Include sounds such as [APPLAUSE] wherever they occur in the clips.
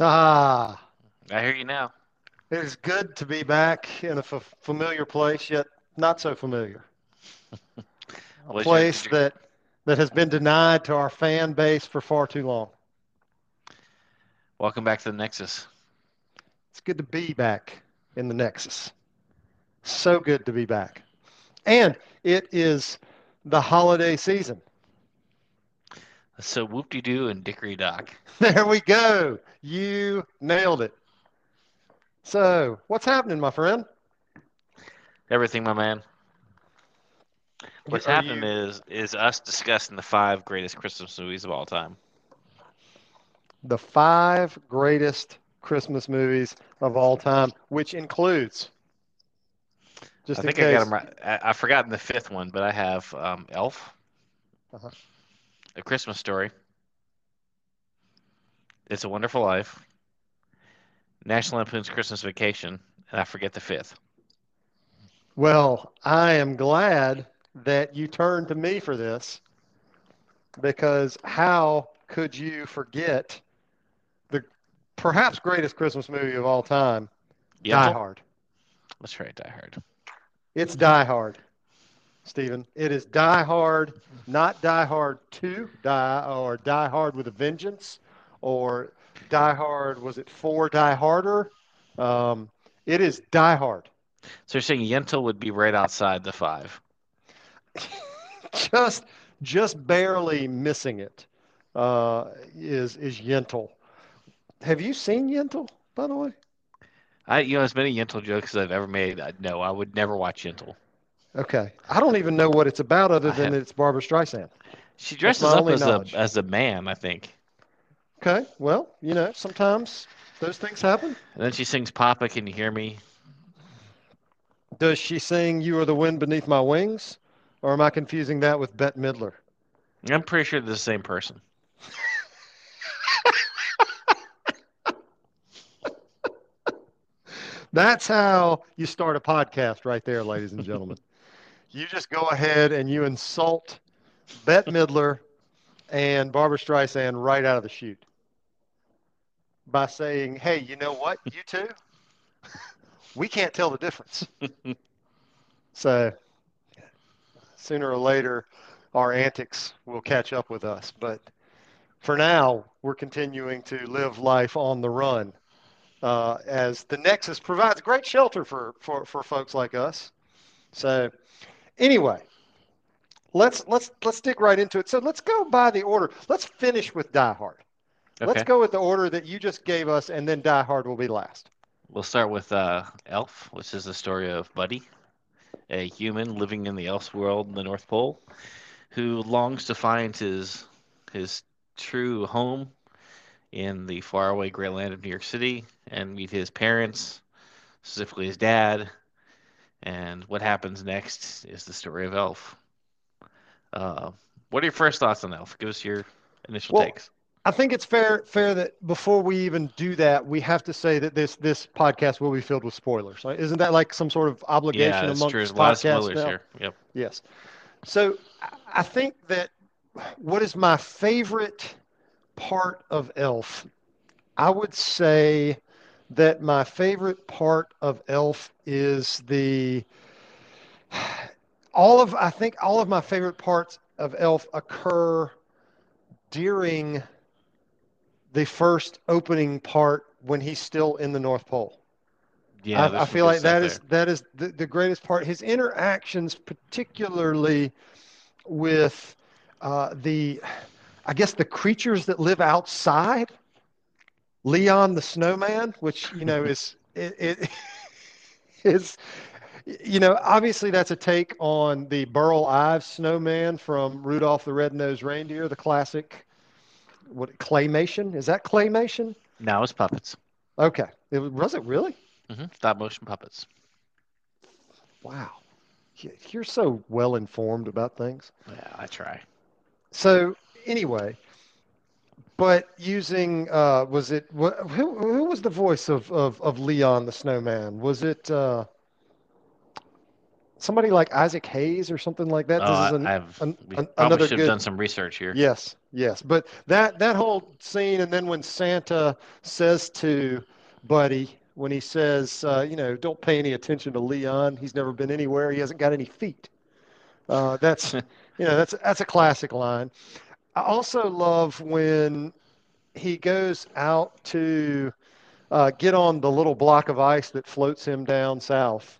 Ah, I hear you now. it is good to be back in a f- familiar place, yet not so familiar. [LAUGHS] A place that that has been denied to our fan base for far too long. welcome back to the Nexus. It's good to be back in the Nexus. So good to be back. And it is the holiday season. So whoop de doo and dickory dock. [LAUGHS] There we go. You nailed it. So, what's happening, my friend? Everything, my man. What's Are happening you- is is us discussing the five greatest Christmas movies of all time. the five greatest Christmas movies of all time, which includes just I think case. I got them right. I, I've forgotten the fifth one, but I have um, Elf, Uh-huh. A Christmas Story, It's a Wonderful Life, National Lampoon's Christmas Vacation, and I forget the fifth. Well, I am glad that you turned to me for this because how could you forget the perhaps greatest Christmas movie of all time, Die Yentl? Hard? That's right, Die Hard. It's Die Hard, Stephen. It is Die Hard, not Die Hard 2, Die or Die Hard with a Vengeance, or Die Hard, was it 4 Die Harder? Um, it is Die Hard. So you're saying Yentl would be right outside the five? [LAUGHS] just just barely missing it uh, is is Yentl. Have you seen Yentl, by the way? I, you know, as many Yentl jokes as I've ever made, I, no, I would never watch Yentl. Okay. I don't even know what it's about other than it's Barbra Streisand. She dresses up as a as a man, I think, Okay. Well, you know, sometimes those things happen. and then she sings "Papa, Can You Hear Me?" Does she sing "You Are the Wind Beneath My Wings," or am I confusing that with Bette Midler? I'm pretty sure they're the same person. [LAUGHS] That's how you start a podcast, right there, ladies and gentlemen. You just go ahead and you insult Bette Midler and Barbra Streisand right out of the chute by saying, "Hey, you know what? You two, we can't tell the difference." [LAUGHS] so sooner or later, our antics will catch up with us. But for now, we're continuing to live life on the run uh, as the Nexus provides great shelter for, for, for folks like us. So, anyway, let's let's let's dig right into it. So let's go by the order. Let's finish with Die Hard. Let's go with the order that you just gave us, and then Die Hard will be last. we'll start with uh, Elf, which is the story of Buddy, a human living in the Elf world in the North Pole, who longs to find his his true home in the faraway great land of New York City and meet his parents, specifically his dad. And what happens next is the story of Elf. Uh, what are your first thoughts on Elf? Give us your initial Well, takes. I think it's fair fair that before we even do that, we have to say that this this podcast will be filled with spoilers. Right? Isn't that like some sort of obligation Yeah, amongst true. There's a lot of podcasts spoilers now? here. Yep. Yes. So I think that what is my favorite part of Elf? I would say that my favorite part of Elf is the all of I think all of my favorite parts of Elf occur during the first opening part when he's still in the North Pole. Yeah, I, I feel like that is that is the, the greatest part. His interactions, particularly with uh, the, I guess the creatures that live outside. Leon the snowman, which you know is [LAUGHS] it, it [LAUGHS] is, you know, obviously that's a take on the Burl Ives snowman from Rudolph the Red-Nosed Reindeer, the classic. What claymation? Is that claymation? Now it's puppets. Okay, it was, it really? hmm Stop motion puppets. Wow. You- You're so well informed about things. Yeah, I try. So, anyway, but using, uh, was it, wh- who, who was the voice of, of, of Leon the Snowman? Was it, uh, somebody like Isaac Hayes or something like that. This is I, an, I've an- we an- probably should have good- done some research here. Yes, yes. But that that whole scene, and then when Santa says to Buddy, when he says, uh, you know, don't pay any attention to Leon. He's never been anywhere. He hasn't got any feet. Uh, that's [LAUGHS] you know that's that's a classic line. I also love when he goes out to uh, get on the little block of ice that floats him down south,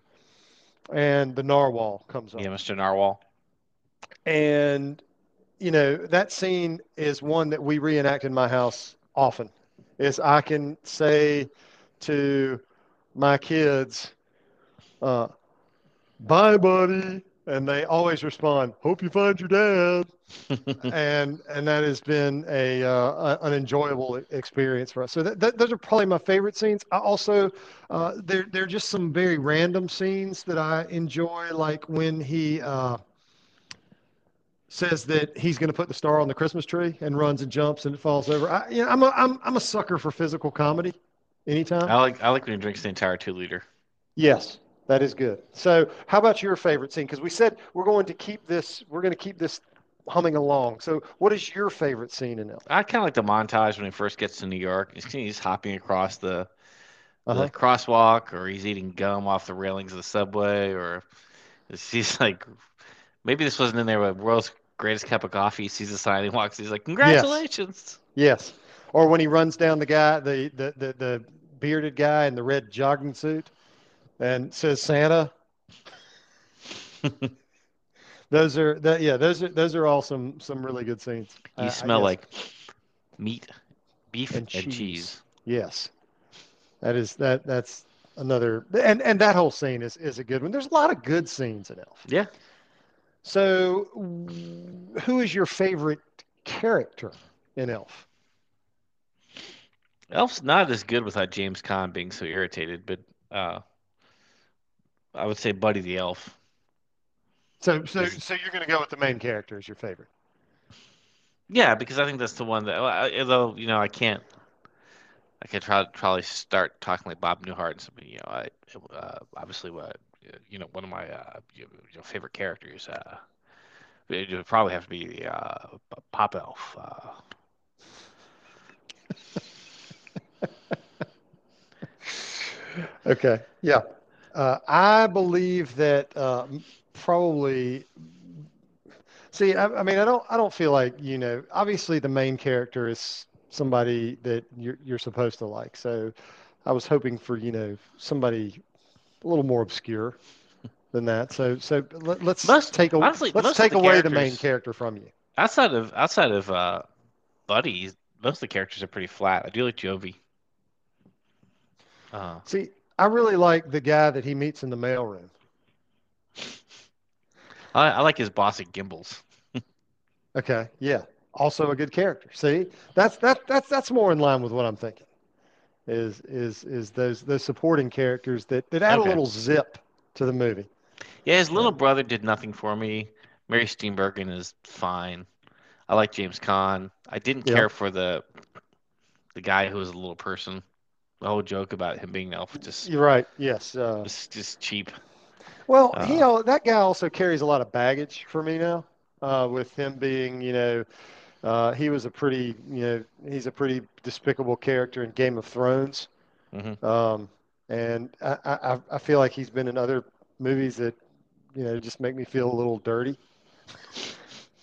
and the narwhal comes up. Yeah, Mr. Narwhal. And you know that scene is one that we reenact in my house often. Is I can say to my kids, uh, "Bye, buddy," and they always respond, "Hope you find your dad." [LAUGHS] and and that has been a, uh, an enjoyable experience for us. So that, that, those are probably my favorite scenes. I also uh, there there are just some very random scenes that I enjoy, like when he uh, says that he's going to put the star on the Christmas tree and runs and jumps and it falls over. I, you know, I'm a I'm I'm a sucker for physical comedy. Anytime. I like I like when he drinks the entire two liter. Yes, that is good. So, how about your favorite scene? Because we said we're going to keep this, we're going to keep this humming along. So, what is your favorite scene in it? I kind of like the montage when he first gets to New York. He's, he's hopping across the Uh-huh. the crosswalk, or he's eating gum off the railings of the subway, or he's like, maybe this wasn't in there, but world's greatest cup of coffee. He sees the sign, he walks, he's like, congratulations. Yes. Or when he runs down the guy, the the the, the bearded guy in the red jogging suit, and says Santa. [LAUGHS] Those are that yeah. Those are those are all some some really good scenes. You I smell like meat, beef, And and, cheese. cheese. Yes, that is that that's another and and that whole scene is is a good one. There's a lot of good scenes in Elf. Yeah. So, who is your favorite character in Elf? Elf's not as good without James Caan being so irritated, but uh, I would say Buddy the Elf. So so so you're going to go with the main character as your favorite. Yeah, because I think that's the one that, although you know, I can't. I could try probably start talking like Bob Newhart and something. You know, I uh, obviously what you know one of my uh, you know, favorite characters. Uh, it would probably have to be the uh, Pop Elf. Uh, [LAUGHS] Okay. Yeah. Uh, I believe that uh, probably. See, I, I mean, I don't. I don't feel like you know. Obviously, the main character is somebody that you're you're supposed to like. So, I was hoping for you know somebody a little more obscure than that. So, so let, let's Most- take a, honestly, let's take the away the main character from you. outside of outside of uh, Buddy, most of the characters are pretty flat. I do like Jovie. Uh, See, I really like the guy that he meets in the mailroom. I, I like his boss at Gimbels. [LAUGHS] Okay, yeah. Also a good character. See, that's that that's that's more in line with what I'm thinking. Is is is those those supporting characters that that add Okay. a little zip to the movie. Yeah, his little brother did nothing for me. Mary Steenburgen is fine. I like James Caan. I didn't Yeah. care for the the guy who was a little person. The whole joke about him being an elf just You're right. Yes. Uh, was just cheap. well, Uh, al- that guy also carries a lot of baggage for me now. Uh, with him being, you know, uh, he was a pretty, you know, he's a pretty despicable character in Game of Thrones. Mhm. Um, and I, I, I feel like he's been in other movies that, you know, just make me feel a little dirty. [LAUGHS]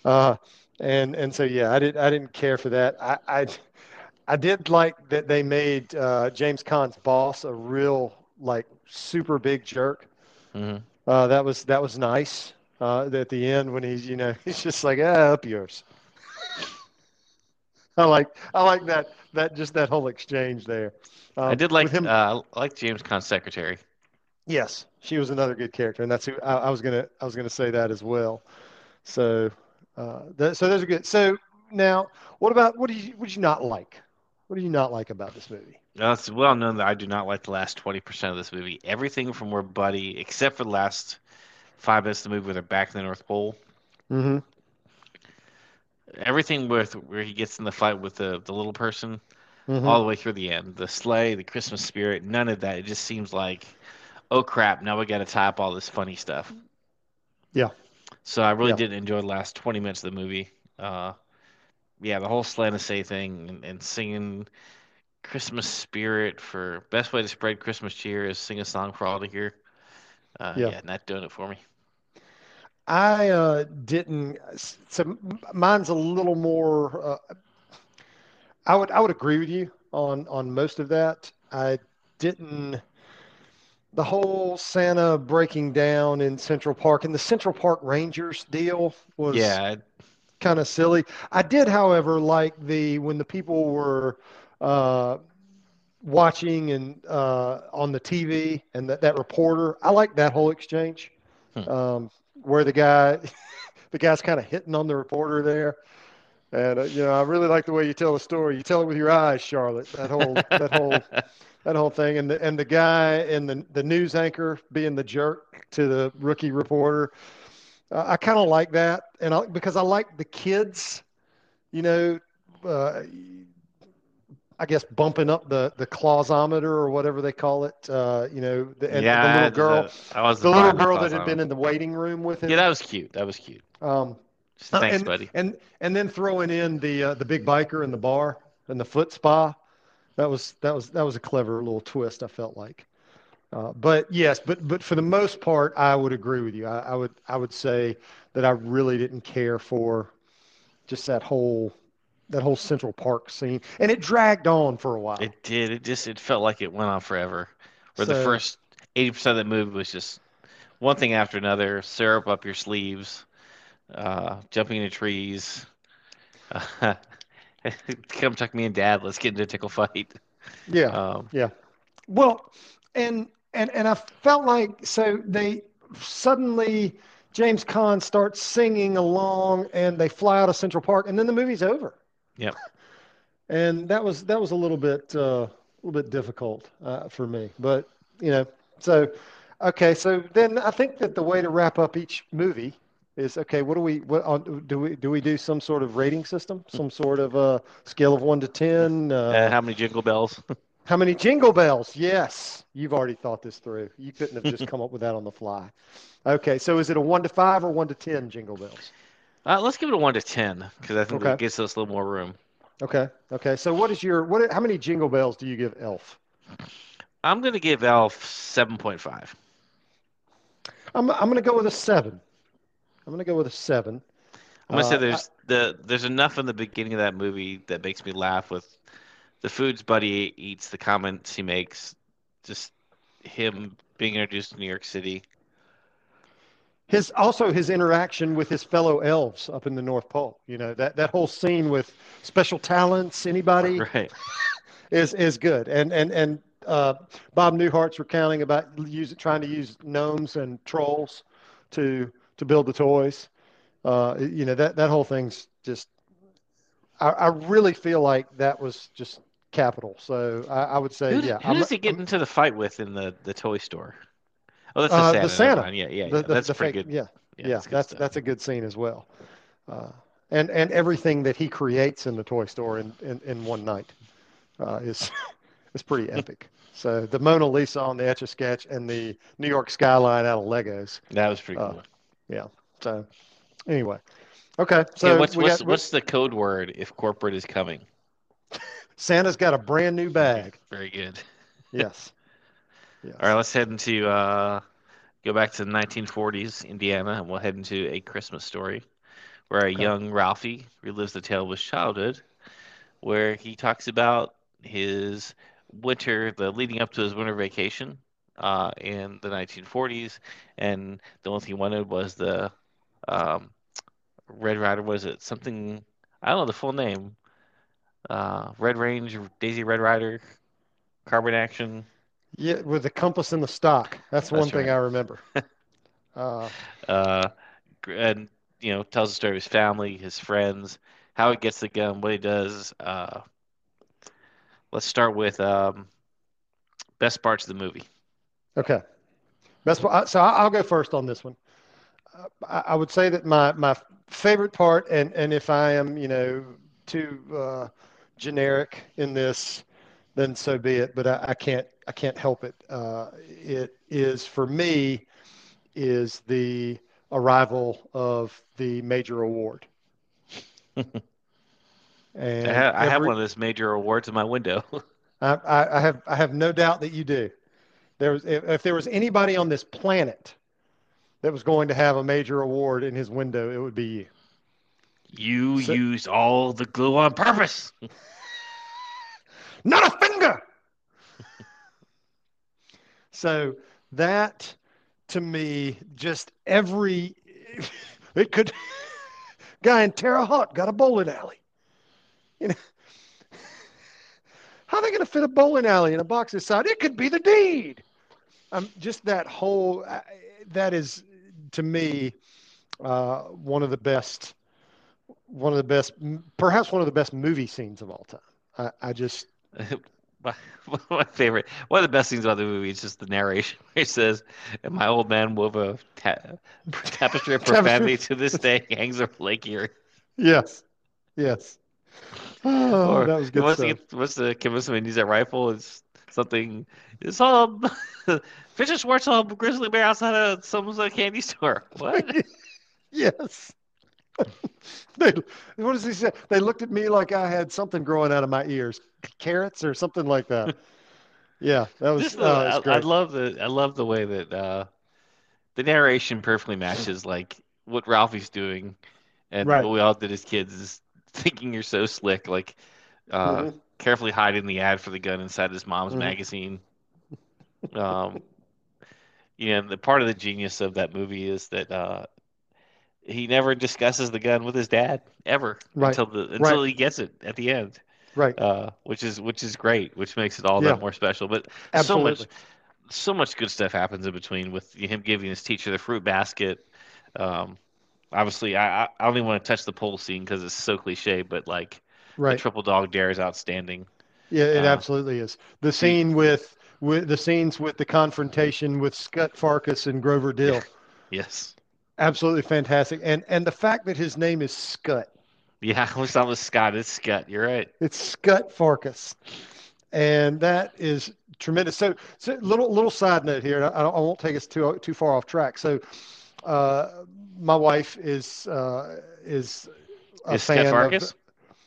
Uh, and and so yeah, I did I didn't care for that. I I, I did like that they made uh, James Caan's boss a real like super big jerk. Mhm. Uh, that was that was nice. Uh, at the end when he's you know [LAUGHS] he's just like ah up yours. [LAUGHS] I like I like that that just that whole exchange there. I Um, did like him. uh, I like James Caan's secretary. Yes, she was another good character, and that's who I, I was gonna I was gonna say that as well. So, uh, that, so those are good. So now, what about what do you do you not like? What do you not like about this movie? It's well known that I do not like the last 20% of this movie. Everything from where Buddy, except for the last five minutes of the movie where they're back in the North Pole, Mm-hmm. everything with where he gets in the fight with the, the little person, Mm-hmm. all the way through the end. The sleigh, the Christmas spirit, none of that. It just seems like, oh crap, now we got to tie up all this funny stuff. Yeah. So I really Yeah. didn't enjoy the last 20 minutes of the movie. Uh, yeah, the whole Slant Say thing and, and singing Christmas spirit for best way to spread Christmas cheer is sing a song for all to hear. Uh, Yeah. yeah, not doing it for me. I uh, didn't. So mine's a little more. Uh, I would I would agree with you on on most of that. I didn't. The whole Santa breaking down in Central Park and the Central Park Rangers deal was Yeah, kind of silly. I did, however, like the when the people were uh, watching and uh, on the TV and that, that reporter. I like that whole exchange Hmm. um, where the guy [LAUGHS] the guy's kind of hitting on the reporter there. And uh, you know, I really like the way you tell the story. You tell it with your eyes, Charlotte. That whole that whole [LAUGHS] that whole thing, and the and the guy and the the news anchor being the jerk to the rookie reporter. Uh, I kind of like that, and I, because I like the kids, you know, uh, I guess bumping up the the clausometer or whatever they call it. Uh, you know, the, and yeah. the little girl, the- I was the little girl that had been in the waiting room with him. Yeah, that was cute. That was cute. Um, Thanks, and, buddy. And and then throwing in the uh, the big biker in the bar and the foot spa, that was that was that was a clever little twist. I felt like, uh, but yes, but but for the most part, I would agree with you. I, I would I would say that I really didn't care for just that whole that whole Central Park scene, and it dragged on for a while. It did. It just it felt like it went on forever. Where the first eighty percent of the movie was just one thing after another, syrup up your sleeves, uh, jumping into trees. [LAUGHS] come check me and dad. Let's get into a tickle fight. yeah, Um, Well, and and and I felt like so they suddenly James Caan starts singing along and they fly out of Central Park and then the movie's over. Yeah, [LAUGHS] And that was that was a little bit uh, a little bit difficult uh, for me, but you know, so okay, so then I think that the way to wrap up each movie is okay. What do we what on, do we do we do some sort of rating system, some [LAUGHS] sort of uh, scale of one to ten? uh, how many jingle bells? [LAUGHS] How many jingle bells? Yes, you've already thought this through. You couldn't have just [LAUGHS] come up with that on the fly. Okay, so is it a one to five or one to ten jingle bells? Uh, let's give it a one to ten because I think Okay. that gives us a little more room. Okay, okay. So what is your what? How many jingle bells do you give Elf? I'm gonna give Elf seven point five. I'm I'm gonna go with a seven. I'm gonna go with a seven. I'm gonna say Uh, there's the there's enough in the beginning of that movie that makes me laugh with the foods Buddy eats, the comments he makes, just him being introduced to New York City. His also his interaction with his fellow elves up in the North Pole. You know that that whole scene with special talents. Anybody [LAUGHS] Right. is is good. And and and uh, Bob Newhart's recounting about use, trying to use gnomes and trolls to to build the toys. Uh, you know that that whole thing's just. I, I really feel like that was just capital. So I, I would say Who, yeah. who I'm- does he get into the fight with in the, the toy store? Oh, that's Uh, the the Santa. never Santa. mind. Yeah, yeah, the, yeah. the, That's the pretty fake, good. Yeah, Yeah, yeah, that's that's stuff. that's a good scene as well. Uh, and and everything that he creates in the toy store in, in, in one night uh, is [LAUGHS] is pretty epic. So the Mona Lisa on the Etch a Sketch and the New York skyline out of Legos. That was pretty Uh, cool. So anyway, okay. So Okay, what's what's got, what's the code word if corporate is coming? Santa's got a brand new bag. Very good. [LAUGHS] Yes. yes. All right, let's head into uh, go back to the 1940s Indiana, and we'll head into a Christmas story, where a Okay. young Ralphie relives the tale of his childhood, where he talks about his winter, the leading up to his winter vacation, uh, in the 1940s, and the only thing he wanted was the um, Red Ryder. Was it something? I don't know the full name. Uh, Red Range, Daisy Red Ryder, Carbine Action. Yeah, with the compass and the stock. That's, one That's thing right. I remember. [LAUGHS] uh, uh, and you know tells the story of his family, his friends, how he gets the gun, what he does. Uh, let's start with um, best parts of the movie. Okay. Best part, so I'll go first on this one. Uh, I, I would say that my, my favorite part, and, and if I am, you know, too uh, generic in this, then so be it. But I, I can't I can't help it. Uh, it is for me is the arrival of the major award. [LAUGHS] and I have, I have one of those major awards in my window. [LAUGHS] I, I, I have I have no doubt that you do. There was if, if there was anybody on this planet that was going to have a major award in his window, it would be you. You So- used all the glue on purpose. Not a finger. so that to me, just every it could guy in Terre Haute got a bowling alley. You know, how are they going to fit a bowling alley in a box this size? It could be the deed. Um, just that whole uh, that is to me uh, one of the best, one of the best, perhaps one of the best movie scenes of all time. I, I just [LAUGHS] my, my favorite, one of the best things about the movie is just the narration. Where it says, "And my old man wove a ta- tapestry of [LAUGHS] profanity to this day [LAUGHS] hangs over Lake Erie." yes, yes. [SIGHS] Oh, or that was good what's stuff. the what's the convince him use that rifle? It's something. It's all Fisher Schwartz saw a grizzly bear outside of uh, candy store. What? yes. [LAUGHS] they, what does he say? They looked at me like I had something growing out of my ears, carrots or something like that. [LAUGHS] yeah, that was, Just uh, the, that was I, I love the I love the way that uh, the narration perfectly matches like what Ralphie's doing and Right. what we all did as kids is [LAUGHS] thinking you're so slick, like uh, Mhm. carefully hiding the ad for the gun inside his mom's Mhm. magazine. Um, you know, and the part of the genius of that movie is that uh, he never discusses the gun with his dad ever Right. until the until he gets it at the end, right. uh, which is which is great, which makes it all Yeah. that more special. But Absolutely. so much so much good stuff happens in between with him giving his teacher the fruit basket. Um, obviously, I, I don't even want to touch the pole scene because it's so cliche, but like the right. triple dog dare is outstanding. Yeah, it uh, absolutely is. The scene with, with the scenes with the confrontation with Scott Farkus and Grover Dill. [LAUGHS] Yes. Absolutely fantastic. And and the fact that his name is Scut. Yeah, [LAUGHS] I wish that was Scott. It's Scott. You're right. It's Scott Farkus, and that is tremendous. So, so little little side note here. and I, I won't take us too too far off track. So, uh, my wife is uh, is a Is Scott fan Farkus? of.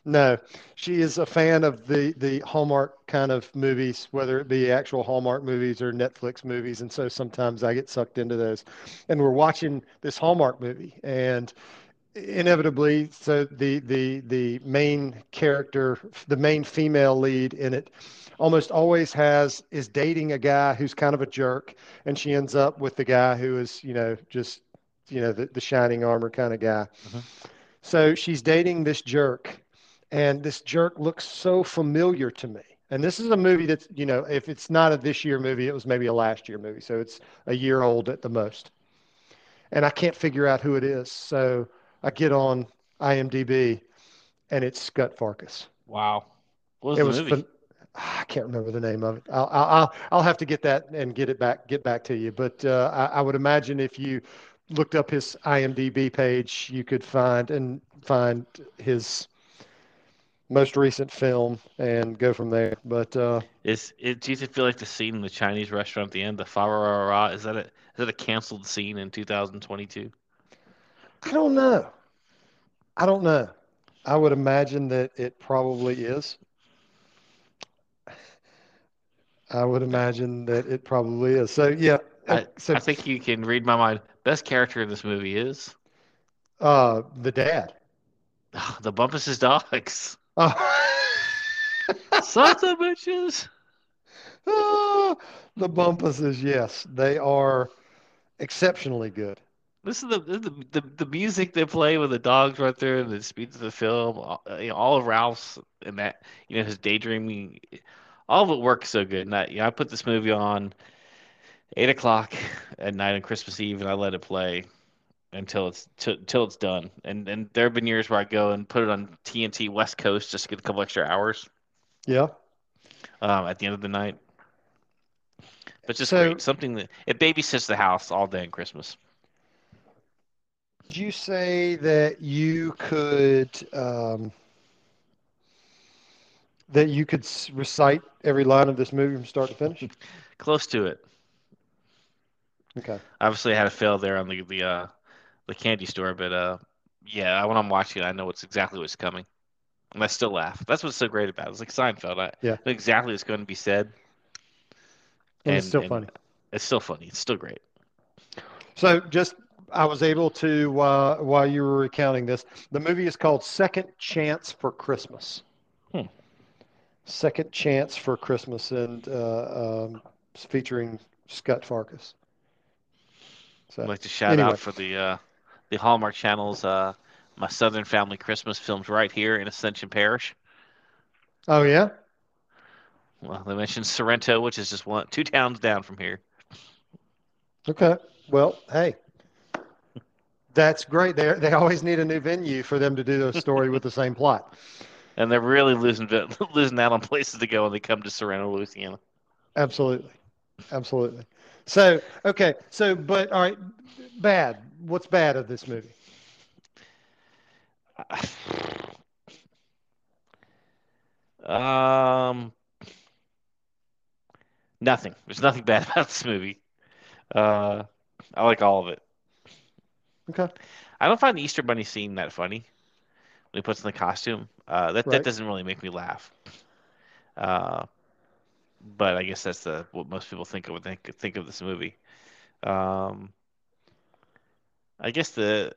No, she is a fan of the the Hallmark kind of movies, whether it be actual Hallmark movies or Netflix movies, and so sometimes I get sucked into those. And we're watching this Hallmark movie, and inevitably, so the the the main character, the main female lead in it, almost always has is dating a guy who's kind of a jerk, and she ends up with the guy who is, you know, just you know the, the shining armor kind of guy. Mhm. So she's dating this jerk, and this jerk looks so familiar to me. And this is a movie that's, you know, if it's not a this year movie, it was maybe a last year movie. So it's a year old at the most. And I can't figure out who it is. So I get on IMDb and it's Scott Farkus. Wow. What was It the was movie? phen- I can't remember the name of it. I'll, I'll, I'll- I'll have to get that and get it back, get back to you. But uh, I, I would imagine if you looked up his IMDb page, you could find and find his most recent film and go from there. But uh, Is it? Do you feel like the scene in the Chinese restaurant at the end, the fa ra ra ra? Is that a is that a canceled scene in 2022? I don't know. I don't know. I would imagine that it probably is. I would imagine that it probably is. So yeah. I, so I think you can read my mind. Best character in this movie is uh, the dad. [LAUGHS] the Bumpus' dogs. [LAUGHS] Oh. Sons of bitches. Ah, [LAUGHS] the Bumpuses, yes, they are exceptionally good. This is the, the the the music they play when the dogs run through and the speeds of the film. All, you know, all of Ralph's and that you know his daydreaming, all of it works so good. And I, you know, I put this movie on eight o'clock at night on Christmas Eve, and I let it play until it's t till it's done. And and there have been years where I go and put it on TNT West Coast just to get a couple extra hours Yeah. um, at the end of the night. But just So- great, something that it babysits the house all day on Christmas. Did you say that you could um, that you could recite every line of this movie from start to finish? [LAUGHS] Close to it. Okay. Obviously, I had a fail there on the the uh, the candy store, but uh, yeah, when I'm watching it, I know what's exactly what's coming, and I still laugh. That's what's so great about it. It's like Seinfeld. I Yeah. know exactly what's going to be said. And, it's still and- funny. It's still funny. It's still great. So just I was able to uh, while you were recounting this, the movie is called Second Chance for Christmas. Hmm. Second Chance for Christmas, and uh, um, featuring Scott Farkus. So I'd like to shout anyway. out for the uh, the Hallmark Channel's uh, My Southern Family Christmas films right here in Ascension Parish. oh yeah, Well, they mentioned Sorrento, which is just one two towns down from here. okay. Well, hey, that's great. They they always need a new venue for them to do a story with the same plot. And they're really losing [LAUGHS] losing out on places to go when they come to Sorrento, Louisiana. Absolutely. Absolutely. So, okay. So, but all right, bad. What's bad of this movie? Um, nothing. There's nothing bad [LAUGHS] about this movie. Uh, I like all of it. Okay. I don't find the Easter Bunny scene that funny when he puts on the costume. Uh, that Right. that doesn't really make me laugh. Uh, but I guess that's the what most people think of when they think of this movie. Um, I guess the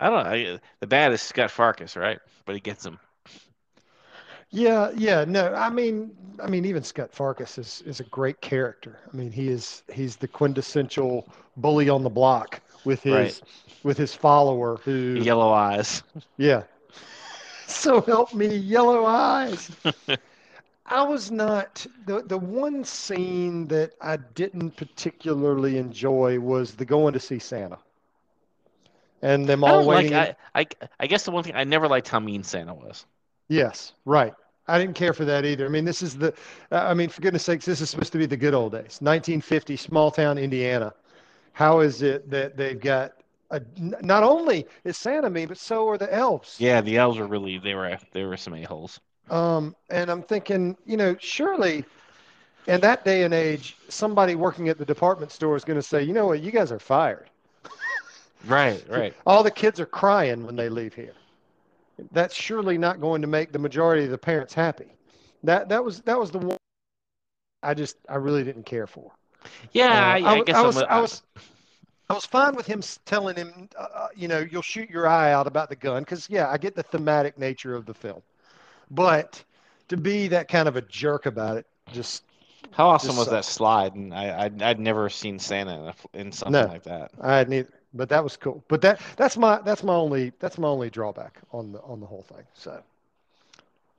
I don't know. I, the bad is Scott Farkus, right? But he gets him. Yeah, yeah, no. I mean, I mean, even Scott Farkus is is a great character. I mean, he is he's the quintessential bully on the block with his Right. with his follower who Yellow eyes. yeah. [LAUGHS] So help me, yellow eyes. [LAUGHS] I was not the the one scene that I didn't particularly enjoy was the going to see Santa. And them all don't like. waiting. I, I I guess the one thing I never liked how mean Santa was. Yes, right. I didn't care for that either. I mean, this is the, I mean, for goodness sakes, this is supposed to be the good old days, 1950, small town Indiana. How is it that they've got a, n- not only is Santa mean, but so are the elves. Yeah, the elves were really they were they were some a holes. Um, and I'm thinking, you know, surely in that day and age, somebody working at the department store is going to say, you know what, you guys are fired. [LAUGHS] Right, right. All the kids are crying when they leave here. That's surely not going to make the majority of the parents happy. That that was that was the one I just I really didn't care for. Yeah, Uh, I, I, w- guess I was I was I was fine with him telling him, uh, uh, you know, you'll shoot your eye out about the gun because yeah, I get the thematic nature of the film, but to be that kind of a jerk about it, just How awesome just was that slide? And I, I'd, I'd never seen Santa in, a, in something No. like that. I had neither. But that was cool. But that that's my that's my only that's my only drawback on the on the whole thing. So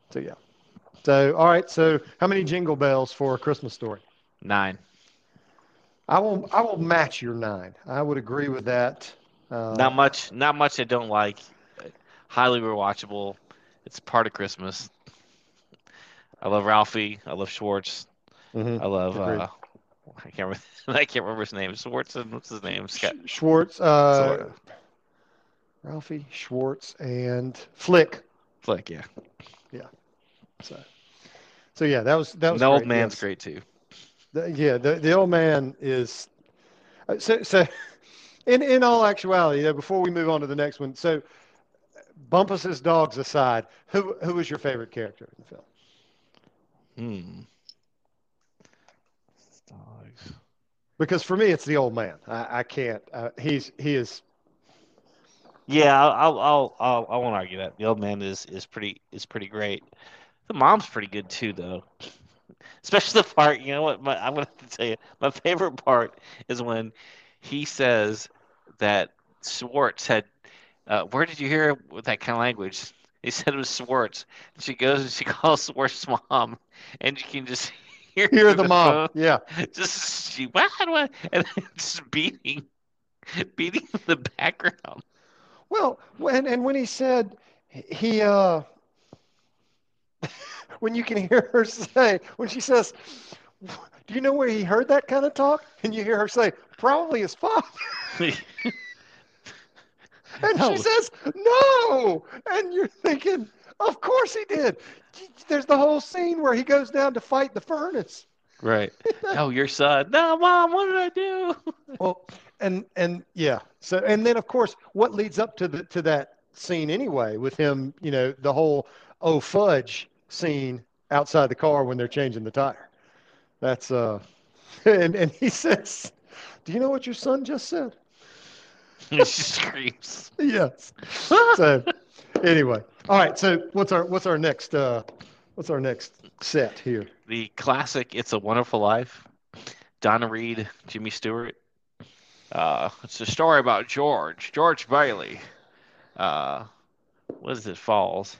so yeah. So all right. So how many jingle bells for a Christmas story? Nine. I will I will match your nine. I would agree with that. Uh, Not much. Not much. I don't like. Highly rewatchable. It's part of Christmas. I love Ralphie. I love Schwartz. mhm. I love. Uh, I can't remember. [LAUGHS] I can't remember his name. Schwartz and what's his name? Scott. Sch- Schwartz, uh, Ralphie Schwartz, and Flick. Flick. Yeah. Yeah. So, so yeah, that was that was The old man's yes. great too. The- yeah, the, the old man is. uh, So, so [LAUGHS] in in all actuality, before we move on to the next one, so Bumpus's dogs aside, who who was your favorite character in the film? Hmm. Dogs. Because for me, it's the old man. I, I can't. Uh, he's he is. Yeah, I'll, I'll, I'll, I'll, I won't argue that the old man is is pretty is pretty great. The mom's pretty good too, though. Especially the part, you know what? My, I'm gonna have to tell you, my favorite part is when he says that Schwartz had. Uh, where did you hear with that kind of language? He said it was Schwartz. And she goes and she [LAUGHS] calls Schwartz's mom, and you can just [LAUGHS] hear, Hear through the mom. phone, Yeah. [LAUGHS] just she what, what and just beating, beating the background. Well, when and when he said he uh when you can hear her say when she says do you know where he heard that kind of talk and you hear her say probably his father and No. she says no and you're thinking of course he did there's the whole scene where he goes down to fight the furnace Right. [LAUGHS] Oh, your son. No, mom. What did I do? well and and yeah. So and then of course, what leads up to the to that scene anyway with him, you know, the whole oh fudge scene outside the car when they're changing the tire. That's uh, [LAUGHS] and and he says, "Do you know what your son just said?" [LAUGHS] screams. yes. So anyway, all right. So what's our what's our next uh, what's our next set here? The classic "It's a Wonderful Life." Donna Reed, Jimmy Stewart. Uh, it's a story about George, George Bailey. Uh, what is it? Falls,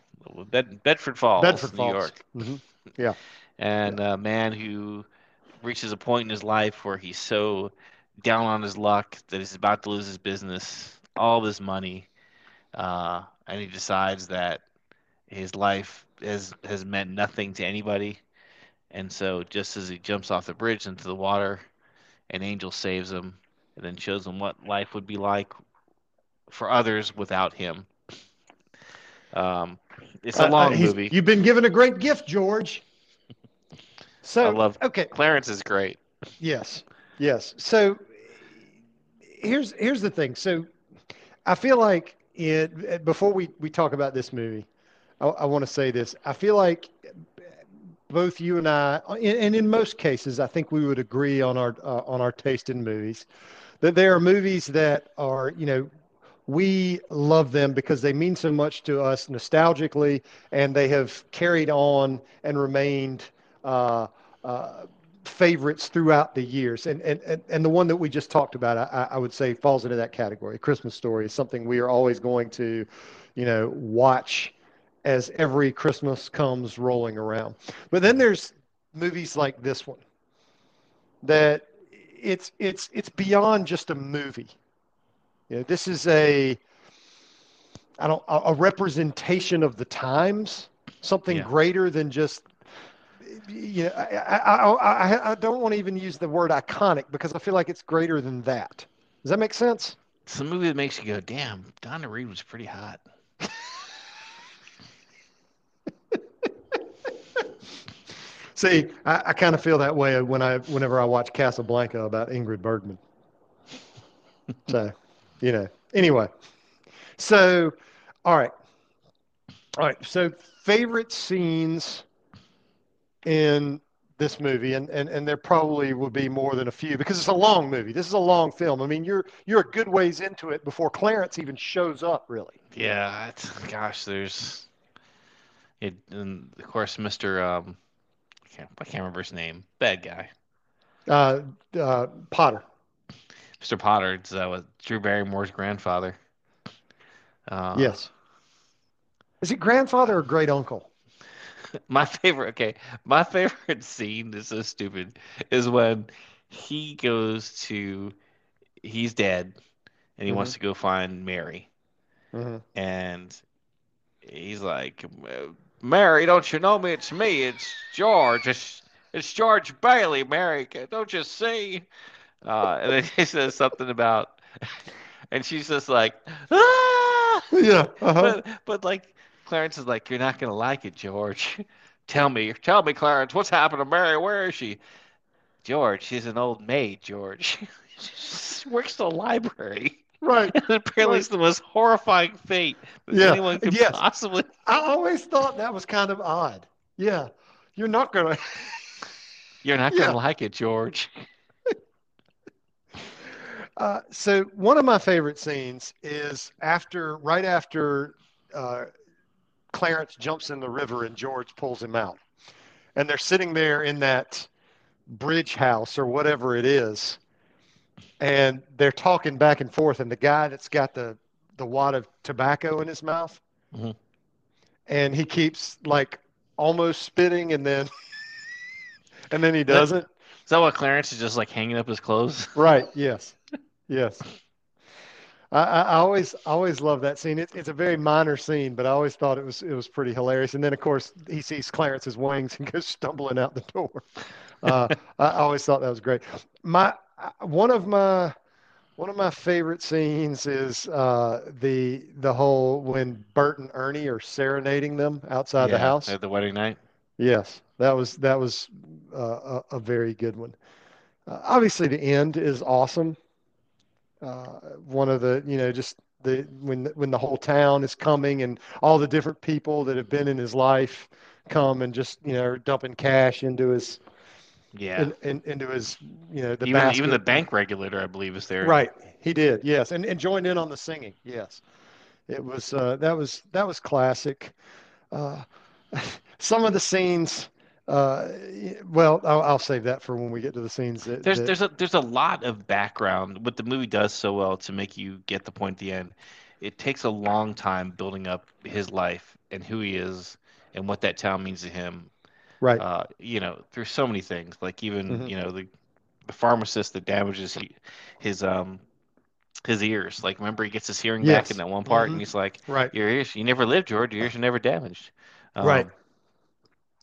Bed- Bedford Falls, Bedford New Falls. York. Mhm. Yeah. and a man who reaches a point in his life where he's so down on his luck that he's about to lose his business, all of his money, uh, and he decides that his life has has meant nothing to anybody, and so just as he jumps off the bridge into the water, an angel saves him and then shows him what life would be like for others without him. Um, it's a Uh, uh, long movie. You've been given a great gift, George. [LAUGHS] So I love okay. Clarence is great. Yes, yes. So here's here's the thing. So I feel like it before we we talk about this movie, I, I want to say this. I feel like both you and I, and in most cases, I think we would agree on our uh, on our taste in movies. That there are movies that are you know we love them because they mean so much to us nostalgically, and they have carried on and remained uh, uh, favorites throughout the years. And, and and and the one that we just talked about, I, I would say, falls into that category. Christmas Story is something we are always going to, you know, watch as every Christmas comes rolling around. But then there's movies like this one that it's it's it's beyond just a movie. You know, this is a I don't a a representation of the times, something Yeah. greater than just you know, I, I, I, I, don't want to even use the word iconic because I feel like it's greater than that. Does that make sense? It's a movie that makes you go, damn, Donna Reed was pretty hot. [LAUGHS] See, I, I kind of feel that way when I whenever I watch Casablanca about Ingrid Bergman. [LAUGHS] so, you know. Anyway, so all right, all right. So favorite scenes in this movie, and and and there probably would be more than a few because it's a long movie. This is a long film. I mean, you're you're a good ways into it before Clarence even shows up, really. Yeah, it's, gosh, there's, it, and of course, Mr. Um, I can't, I can't remember his name. Bad guy, Uh, uh, Potter. Mr. Potter. It's, uh, was Drew Barrymore's grandfather. Uh, yes. Is it grandfather or great uncle? [LAUGHS] My favorite, okay, my favorite [LAUGHS] scene is so stupid, is when he goes to, he's dead, and he wants to go find Mary, hmm and he's like, Mary, don't you know me? It's me. It's George. It's it's George Bailey. Mary, don't you see? Uh, and then he says something about, [LAUGHS] and she's just like, ah! Yeah. Uh-huh. But but like Clarence is like, you're not gonna like it, George. [LAUGHS] Tell me, tell me, Clarence, what's happened to Mary? Where is she? George, she's an old maid, George. [LAUGHS] she works at the library. Right. And [LAUGHS] apparently, it's the most horrifying fate that Yeah, anyone could yes. possibly. I always thought that was kind of odd. Yeah. You're not going to. You're not gonna like it, George. Uh, so one of my favorite scenes is after, right after uh, Clarence jumps in the river and George pulls him out, and they're sitting there in that bridge house or whatever it is, and they're talking back and forth, and the guy that's got the the wad of tobacco in his mouth, Mhm. and he keeps like almost spitting, and then [LAUGHS] and then he doesn't. Is that why Clarence is just like hanging up his clothes? Right. Yes. Yes. I, I always always love that scene. It's it's a very minor scene, but I always thought it was it was pretty hilarious. And then of course he sees Clarence's wings and [LAUGHS] goes stumbling out the door. Uh, [LAUGHS] I always thought that was great. My one of my one of my favorite scenes is uh, the the whole when Bert and Ernie are serenading them outside the house. at the wedding night. Yes, that was that was uh, a, a very good one. Uh, obviously, the end is awesome. Uh, one of the you know just the when when the whole town is coming and all the different people that have been in his life come and just you know are dumping cash into his Yeah. in, in, into his you know the even basket. even the bank regulator, I believe, is there. Right, he did. Yes, and and joined in on the singing. Yes, it was uh, that was that was classic. Uh, [LAUGHS] some of the scenes. Uh, well, I'll, I'll save that for when we get to the scenes that, There's that- there's a there's a lot of background. What the movie does so well to make you get the point at the end. It takes a long time building up his life and who he is and what that town means to him. right. Uh, you know, through so many things. Like even Mhm. you know the the pharmacist that damages he, his um his ears. Like remember he gets his hearing back in that one part, Mhm. and he's like, right. "Your ears, you never lived, George. Your ears are never damaged." Um, Right.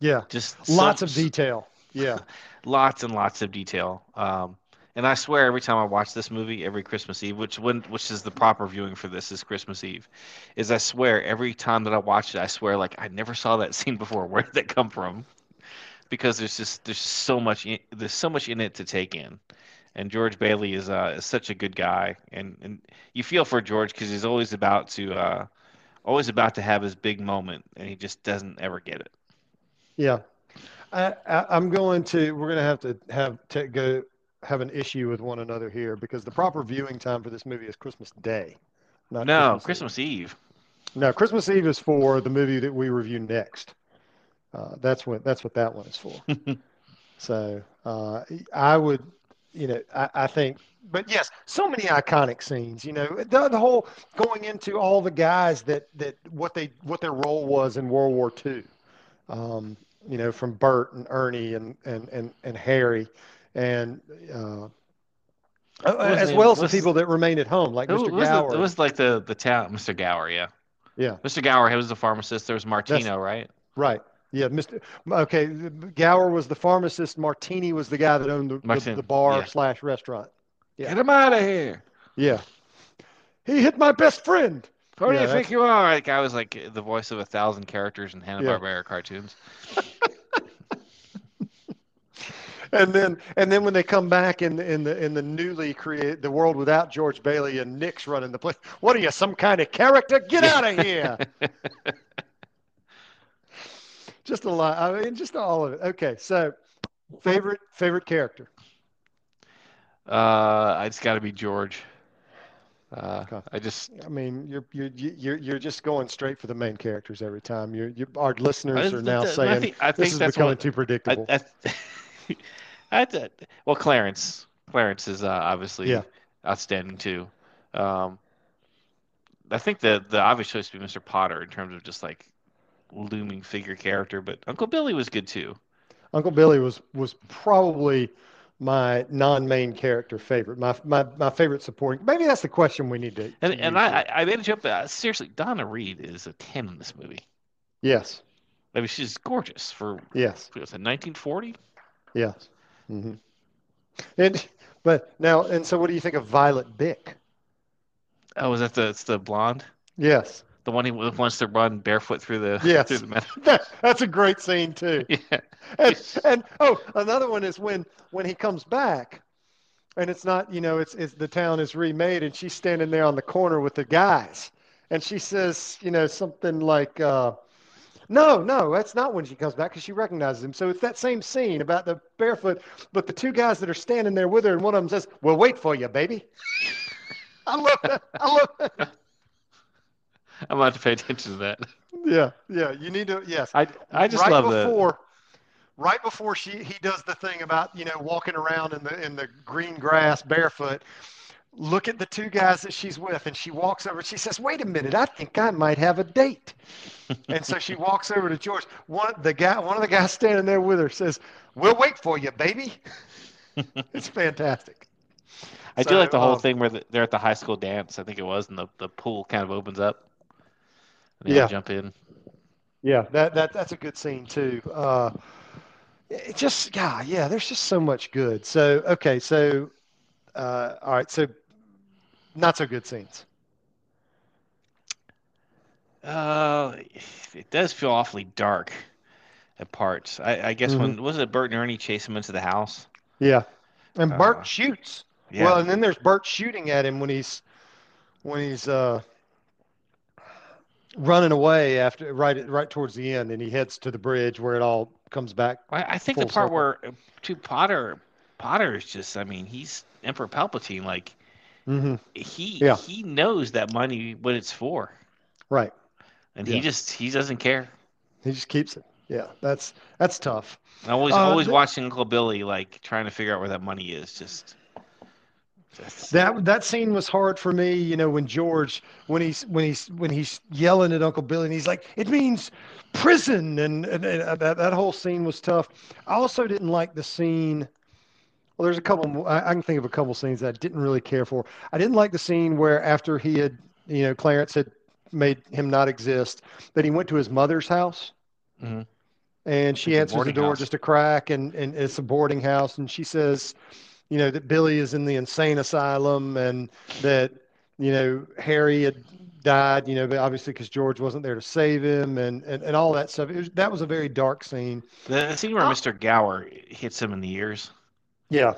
Yeah. Just Lots of detail. Yeah. [LAUGHS] lots and lots of detail. Um, and I swear, every time I watch this movie, every Christmas Eve, which when which is the proper viewing for this is Christmas Eve, is I swear every time that I watch it, I swear like I never saw that [LAUGHS] scene before. Where did that come from? Because there's just there's so much in, there's so much in it to take in, and George Bailey is uh is such a good guy, and and you feel for George because he's always about to uh always about to have his big moment, and he just doesn't ever get it. Yeah. I, I, I'm going to, we're going to have to have to go have an issue with one another here because the proper viewing time for this movie is Christmas Day. Not No, Eve. Christmas Eve. No, Christmas Eve is for the movie that we review next. Uh, that's what that's what that one is for. [LAUGHS] so uh, I would, you know, I, I think, but yes, so many iconic scenes. You know, the, the whole going into all the guys that that what they what their role was in World War II. Um, you know, from Bert and Ernie and and and, and Harry, and uh, as well as the people that remained at home, like It Mr. was, Gower. the, it was like the the town, Mr. Gower, yeah. yeah. Mr. Gower, he was the pharmacist. There was Martino, right? Right. Yeah, Mr. Okay, Gower was the pharmacist. Martini was the guy that owned the, the, the bar yeah. slash restaurant. Yeah. Get him out of here. Yeah. He hit my best friend. Who do you that's- think you are? Like I was like the voice of a thousand characters in Hanna Barbera cartoons. [LAUGHS] And then and then when they come back in the in the in the newly created the world without George Bailey and Nick's running the place. What are you, some kind of character? Get out of here. [LAUGHS] just a lot. I mean, just all of it. Okay, so favorite favorite character. Uh, it's got to be George. Uh, Okay. I just I mean, you're you're you're you're just going straight for the main characters every time. You're, you our listeners are now I saying think, I this think is becoming what too I, predictable. I, [LAUGHS] I, th- well, Clarence. Clarence is uh, obviously Yeah. outstanding too. Um, I think the the obvious choice would be Mr. Potter in terms of just like looming figure character, but Uncle Billy was good too. Uncle Billy was was probably my non-main character favorite. My my my favorite supporting. Maybe that's the question we need to. And and I. I I made a joke, but seriously, Donna Reed is a ten in this movie. yes, I mean, she's gorgeous for yes, what was it, 1940? yes. hmm And but now and so, what do you think of Violet Bick? Oh, was that the it's the blonde, Yes, the one who wants to run barefoot through the [LAUGHS] Yes. through the meadow? that, [LAUGHS] that's a great scene too. [LAUGHS] Yeah. and, and oh, another one is when when he comes back, and it's not you know it's it's the town is remade, and she's standing there on the corner with the guys, and she says you know something like. Uh, no, no, that's not when she comes back because she recognizes him. So it's that same scene about the barefoot, but the two guys that are standing there with her, and one of them says, "We'll wait for you, baby." I love that. I love that. I'm about to pay attention to that. Yeah, yeah. You need to. Yes. I I just right love before, right before she he does the thing about you know walking around in the in the green grass barefoot. Look at the two guys that she's with, and she walks over. She says, "Wait a minute, I think I might have a date." [LAUGHS] and so she walks over to George. One the guy, one of the guys standing there with her says, "We'll wait for you, baby." [LAUGHS] it's fantastic. I do like the whole um, thing where the, they're at the high school dance. I think it was, and the, the pool kind of opens up. And they all Yeah. jump in. Yeah, that that that's a good scene too. Uh, it just yeah, yeah. There's just so much good. So okay, so uh, all right, so not so good scenes. Uh, it does feel awfully dark at parts. I, I guess when Mm-hmm. was it Bert and Ernie chase him into the house? Yeah, and Bert Uh, shoots. Yeah. Well, and then there's Bert shooting at him when he's when he's uh, running away after right right towards the end, and he heads to the bridge where it all comes back. I, I think the part circle. where to Potter, Potter is just. I mean, he's Emperor Palpatine. Like hmm he Yeah. he knows that money what it's for, Right. and Yeah. he just he doesn't care. He just keeps it. Yeah, that's that's tough. I always Uh, always the- watching Uncle Billy like trying to figure out where that money is. Just That that scene was hard for me, you know, when George when he's when he's when he's yelling at Uncle Billy and he's like, "It means prison," and, and, and that that whole scene was tough. I also didn't like the scene. Well, there's a couple. I, I can think of a couple scenes that I didn't really care for. I didn't like the scene where after he had, you know, Clarence had made him not exist, that he went to his mother's house. Mhm. And she It's answers the door house. just a crack, and, and it's a boarding house. And she says, you know, that Billy is in the insane asylum and that, you know, Harry had died, you know, but obviously because George wasn't there to save him and, and, and all that stuff. It was, that was a very dark scene. the, the scene where Uh, Mr. Gower hits him in the ears. Yeah,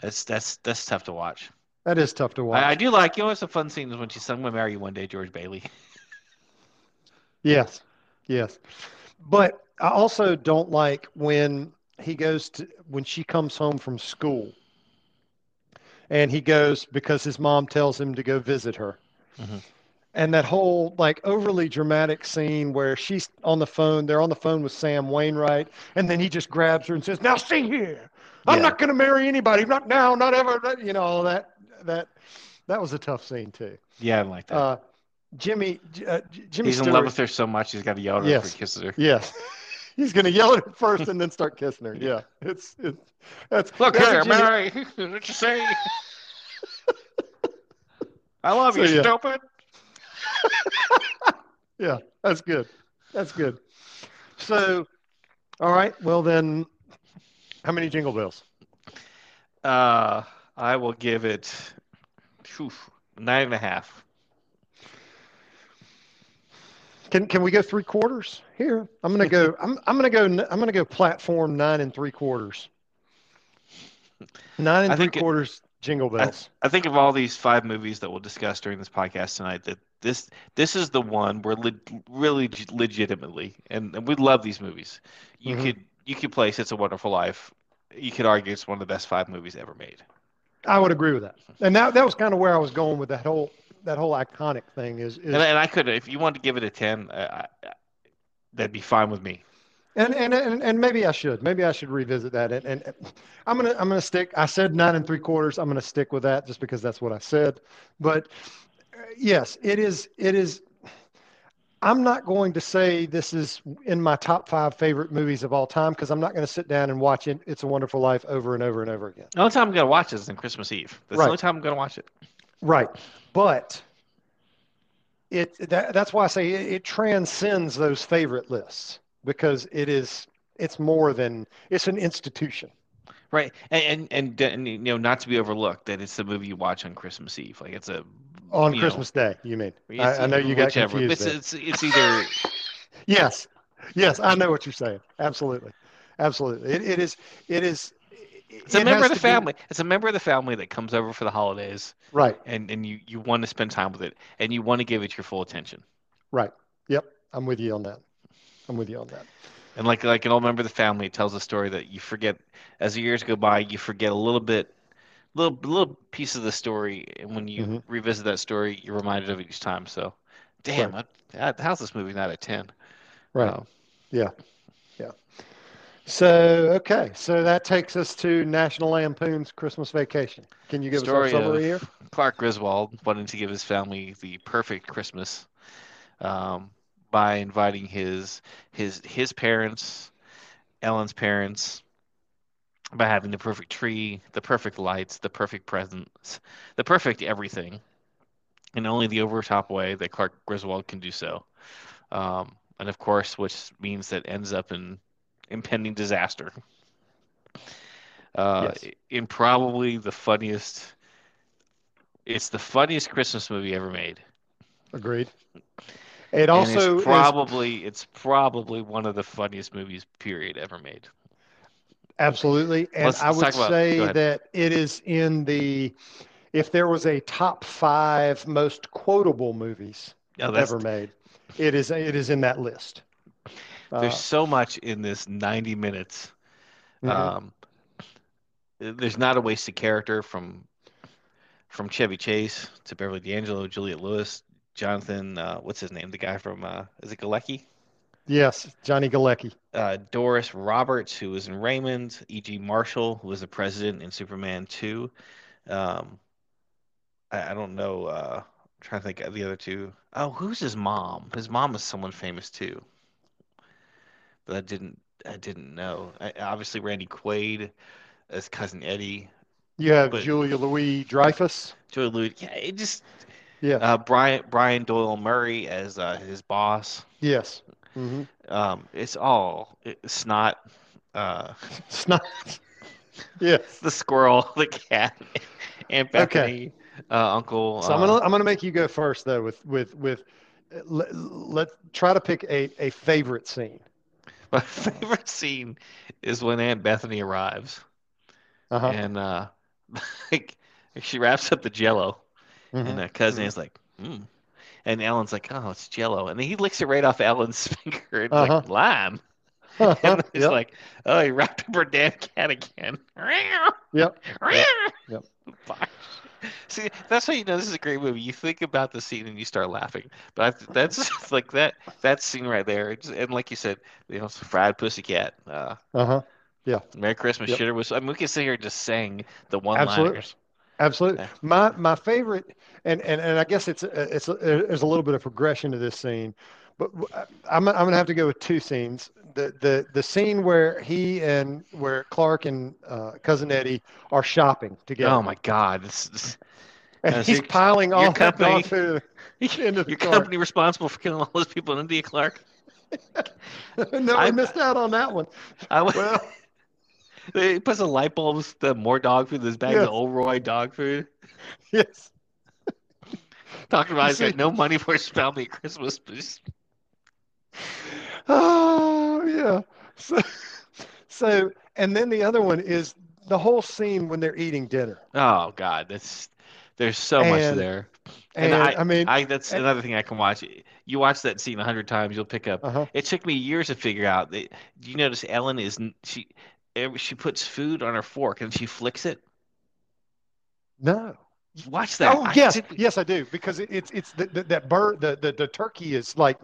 That's that's that's tough to watch. that is tough to watch. I, I do like you know what's a fun scene is when she sung "I'm gonna marry you one day," George Bailey. [LAUGHS] Yes, yes. But I also don't like when he goes to when she comes home from school and he goes because his mom tells him to go visit her. Mhm. And that whole like overly dramatic scene where she's on the phone, they're on the phone with Sam Wainwright, and then he just grabs her and says, "Now see here, I'm Yeah. not going to marry anybody, not now, not ever." You know, that that that was a tough scene too. Yeah, I like that. Uh, Jimmy, uh, Jimmy He's in love with her so much he's got to yell at her Yes. for kissing her. Yes. [LAUGHS] He's going to yell at her first and then start kissing her. Yeah. It's, it's that's Look that's here, Mary. What you say? I love So, you, yeah. stupid. [LAUGHS] Yeah, that's good. That's good. So, all right. Well, then, how many jingle bells? Uh, I will give it phew, nine and a half. Can can we go three quarters here? I'm gonna go. I'm I'm gonna go. I'm gonna go platform nine and three quarters. Nine and I three think it- quarters jingle bells. I think of all these five movies that we'll discuss during this podcast tonight, that this this is the one where le- really leg- legitimately, and, and we love these movies. You Mhm. could you could place "It's a Wonderful Life." You could argue it's one of the best five movies ever made. I would agree with that. And that that was kind of where I was going with that whole that whole iconic thing. Is, is And, and I could, if you wanted to give it a ten, uh, I, that'd be fine with me. And, and and and maybe I should. Maybe I should revisit that. And, and I'm gonna I'm gonna stick. I said nine and three quarters. I'm gonna stick with that just because that's what I said. But uh, yes, it is. It is. I'm not going to say this is in my top five favorite movies of all time because I'm not going to sit down and watch it, It's a Wonderful Life over and over and over again. The only time I'm gonna watch it is on Christmas Eve. That's Right. the only time I'm gonna watch it. Right. But it that, that's why I say it, it transcends those favorite lists because it is it's more than it's an institution. Right, and, and and you know, not to be overlooked, that it's the movie you watch on Christmas Eve. Like it's a On you know, Christmas Day, you mean? I, I know you got whichever. confused. It's, it's it's either [LAUGHS] Yes, yes, I know what you're saying. Absolutely, absolutely. It, it is. It is. It's a member of the to be- family. It's a member of the family that comes over for the holidays, right. and and you you want to spend time with it, and you want to give it your full attention. Right. Yep. I'm with you on that. I'm with you on that. And like like an old member of the family, it tells a story that you forget as the years go by. You forget a little bit, little little piece of the story, and when you Mhm. revisit that story, you're reminded of it each time. So, damn, Right. I, how's this movie not a ten? Right. Um. Yeah. So okay. So that takes us to National Lampoon's Christmas Vacation. Can you give Story us a summary of- here? [LAUGHS] Clark Griswold wanted to give his family the perfect Christmas um, by inviting his his his parents, Ellen's parents, by having the perfect tree, the perfect lights, the perfect presents, the perfect everything, in only the over top way that Clark Griswold can do so. Um, and of course, which means that ends up in impending disaster. Uh, Yes. in probably the funniest it's the funniest Christmas movie ever made. Agreed. It also it's is probably it's probably one of the funniest movies period ever made. Absolutely. And Let's- I let's would about- say that it is in the, if there was a top five most quotable movies that's, ever made, it is it is in that list. Uh, there's so much in this 90 minutes. mhm. Um, there's not a wasted character from from Chevy Chase to Beverly D'Angelo, Juliette Lewis, Jonathan. Uh, what's his name? The guy from uh, is it Galecki? yes, Johnny Galecki. Uh, Doris Roberts, who was in Raymond. E.G. Marshall, who was the president in Superman 2. Um, I, I don't know. Uh, I'm trying to think of the other two. Oh, who's his mom? His mom is someone famous too. But I didn't. I didn't know. I, obviously, Randy Quaid as cousin Eddie. You have Julia Louis Dreyfus. Joey Louis. Yeah, it just. Yeah. Uh, Brian Brian Doyle Murray as uh, his boss. yes. hmm Um, it's all it's not. Uh, It's not. [LAUGHS] yes. [LAUGHS] the squirrel, [LAUGHS] the cat, Aunt Bethany, uh, Uncle. So I'm uh, gonna I'm gonna make you go first though with with with uh, let, let's try to pick a a favorite scene. [LAUGHS] My favorite scene is when Aunt Bethany arrives Uh-huh. and uh, [LAUGHS] like she wraps up the Jello, Mhm. and uh, cousin Mhm. is like, hmm. And Ellen's like, oh, it's Jello, and then he licks it right off Ellen's [LAUGHS] finger. It's Uh-huh. like lime, Uh-huh. and it's Yep. like, oh, he wrapped up her damn cat again. Yep. Yep. Fuck. [LAUGHS] See, that's how you know this is a great movie. You think about the scene and you start laughing. But I, that's [LAUGHS] like that that scene right there. It's, and like you said, you know, fried pussycat. Uh, Uh-huh. Yeah. Merry Christmas, Yep. shitter. Was I mean, we can sit here just saying the one-liners. Absolutely. Yeah. My my favorite, and and, and I guess it's it's there's a little bit of progression to this scene, but I'm I'm gonna have to go with two scenes. The the the scene where he and where Clark and uh, cousin Eddie are shopping together. Oh my God, this, this [LAUGHS] And he's your- piling all that company- dog food into the your car. company responsible for killing all those people in India, Clark. [LAUGHS] no, I- I missed out on that one. I Well, he puts the light bulbs, the more dog food, this bag Yes. of old Roy dog food. [LAUGHS] yes. Talking about he's got no money for his family Christmas, but [LAUGHS] Oh yeah. So, [LAUGHS] so and then the other one is the whole scene when they're eating dinner. Oh God, that's there's so much there. And, And I, mean, I that's and- another thing I can watch. You watch that scene a hundred times, you'll pick up. uh-huh. It took me years to figure out that. Do you notice Ellen is she every- she puts food on her fork and she flicks it? No. Watch that. Oh I yes, me- yes I do because it, it's it's the, the, that bird the, the the turkey is like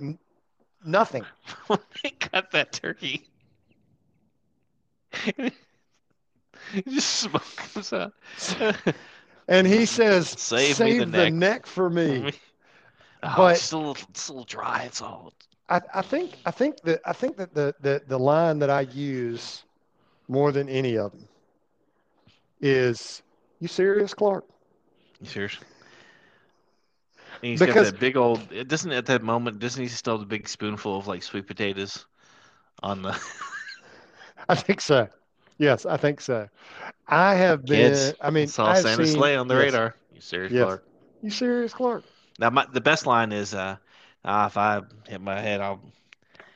nothing. when [LAUGHS] they cut that turkey. [LAUGHS] just smoke comes out. And he says, Save [LAUGHS] "Save, me the the, neck. for me." Oh, But- it's, a little, it's a little dry. It's all. I, I think I think that I think that the, the the line that I use more than any of them is, "You serious, Clark?" You serious? And he's Because- got that big old. It doesn't at that moment. Doesn't he still have a big spoonful of like sweet potatoes on the? [LAUGHS] I think so. Yes, I think so. I have been. Kids, I mean, saw I've Santa seen, sleigh on the yes. radar. You serious, Yes. Clark? You serious, Clark? Now, my, the best line is, uh, ah, "If I hit my head, I'll."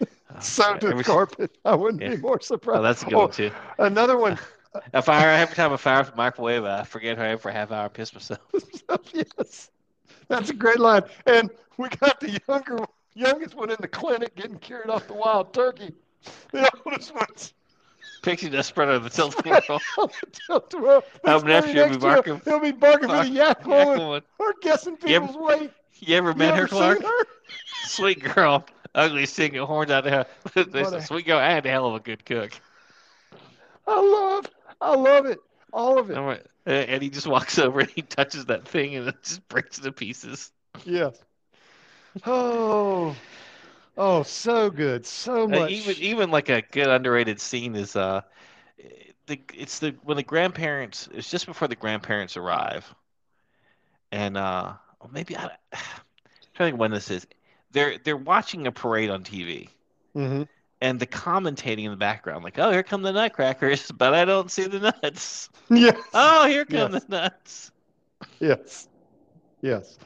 [LAUGHS] Uh, So to every- carpet. I wouldn't Yeah. be more surprised. Oh, that's a good Oh, one too. Another one. [LAUGHS] If I every time I fire up the microwave, I forget how I for a half hour and piss myself. yes, that's a great line. And we got the younger, youngest one in the clinic getting carried off the wild turkey. The [LAUGHS] oldest one's Pixie dust spread over the telephone roll. on the tilt row. Up next, you'll be barking- He'll be barking for the yak woman. Or guessing You ever- people's weight. You ever You met her, ever Clark? her? [LAUGHS] Sweet girl, ugly, singing horns out her. [LAUGHS] There's a- sweet girl and a hell of a good cook. I love, I love it. All of it. And and he just walks [LAUGHS] over and he touches that thing and it just breaks to pieces. Yes. Oh, oh, so good, so Uh, much. even even like a good underrated scene is uh, the it's the when the grandparents it's just before the grandparents arrive, and uh or maybe I [SIGHS] I'm trying to think when this is. They're they're watching a parade on TV. hmm And the commentating in the background, like, "Oh, here come the nutcrackers," [LAUGHS] but I don't see the nuts. [LAUGHS] Yes. Oh, here come Yes. the nuts. Yes. Yes.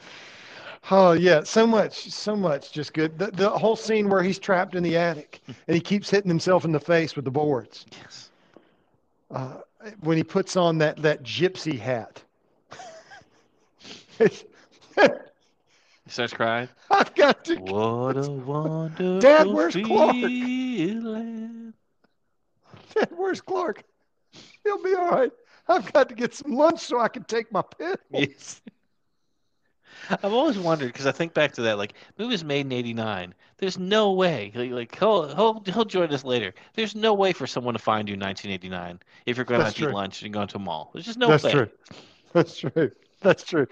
Oh yeah, so much, so much, just good. The, the whole scene where he's trapped in the attic and he keeps hitting himself in the face with the boards. Yes. uh, when he puts on that that gypsy hat. [LAUGHS] He starts crying. [LAUGHS] I've got to. What a wonderful Dad, where's Clark? feeling. Dad, where's Clark? He'll be all right. I've got to get some lunch so I can take my pill. Yes. [LAUGHS] I've always wondered because I think back to that, like movie was made in '89. There's no way, like, like he'll he'll he'll join us later. There's no way for someone to find you in 1989 if you're going That's out to eat true. lunch and going to a mall. There's just no That's way. true. [LAUGHS] That's true. That's true.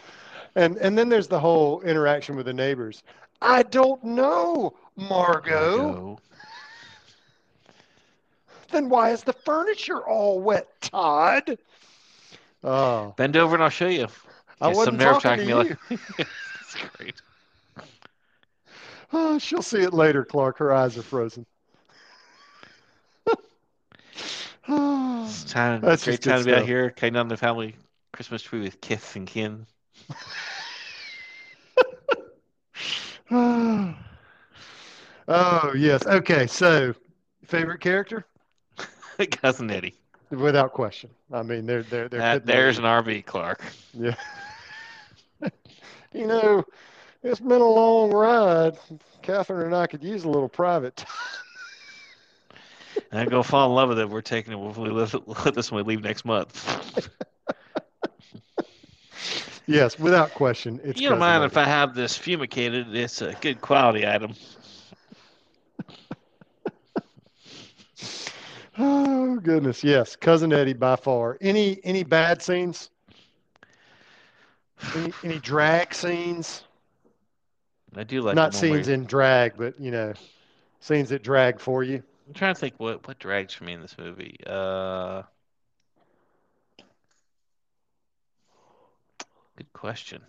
And and then there's the whole interaction with the neighbors. I don't know, Margot. Margot. Then why is the furniture all wet, Todd? Oh, Bend over and I'll show you. I Get some wasn't nerve talking to me you. like- [LAUGHS] That's great. Oh, she'll see it later, Clark. Her eyes are frozen. Oh, It's time, That's great time to be out stuff. here, cutting down the family Christmas tree with kith and kin. [LAUGHS] oh, yes. Okay, so favorite character? [LAUGHS] Cousin Eddie. Without question. I mean, they're they're they're That, there's an RV, Clark. Yeah. [LAUGHS] you know, it's been a long ride. Catherine and I could use a little private time. And I'm gonna fall in love with it. We're taking it. We'll with this when we leave next month. Yes, without question. It's you don't mind if I have this fumigated? It's a good quality item. [LAUGHS] Oh goodness, yes, cousin Eddie by far. Any any bad scenes? Any, any drag scenes? I do like Not one where- scenes in drag, but you know, scenes that drag for you. I'm trying to think what what drags for me in this movie. Uh, question.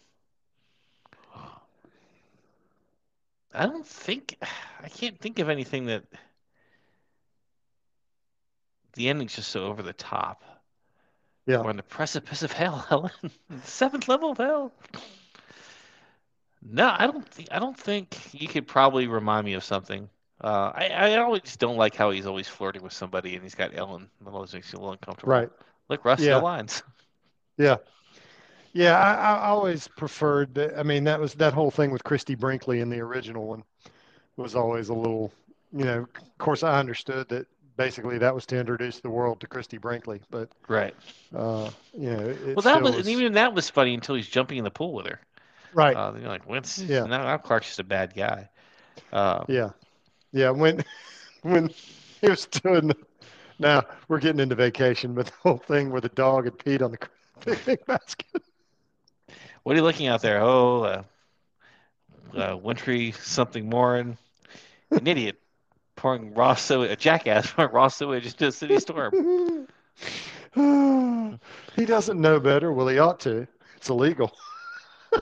I don't think I can't think of anything that the ending's just so over the top. Yeah. We're on the precipice of hell, [LAUGHS] Helen. Seventh level of hell. No, I don't think I don't think you could probably remind me of something. Uh, I, I always don't like how he's always flirting with somebody and he's got Ellen. That always makes you a little uncomfortable. Right. Look, Russ, Yeah. lines. [LAUGHS] Yeah. Yeah, I, I always preferred that. I mean, that was that whole thing with Christie Brinkley in the original one was always a little, you know, of course I understood that basically that was to introduce the world to Christie Brinkley, but Right. uh, you know, Well, that was, and even that was funny until he's jumping in the pool with her. right. Uh, you're like, what's Yeah. now, now Clark's just a bad guy. Uh, Yeah. Yeah, when [LAUGHS] when he was doing the, now we're getting into vacation, but the whole thing where the dog had peed on the [LAUGHS] picnic basket. What are you looking out there? Oh, uh, uh, wintry something more. and An idiot pouring raw sewage, a jackass [LAUGHS] pouring raw sewage into a city storm. [SIGHS] he doesn't know better. Well, he ought to. It's illegal. [LAUGHS]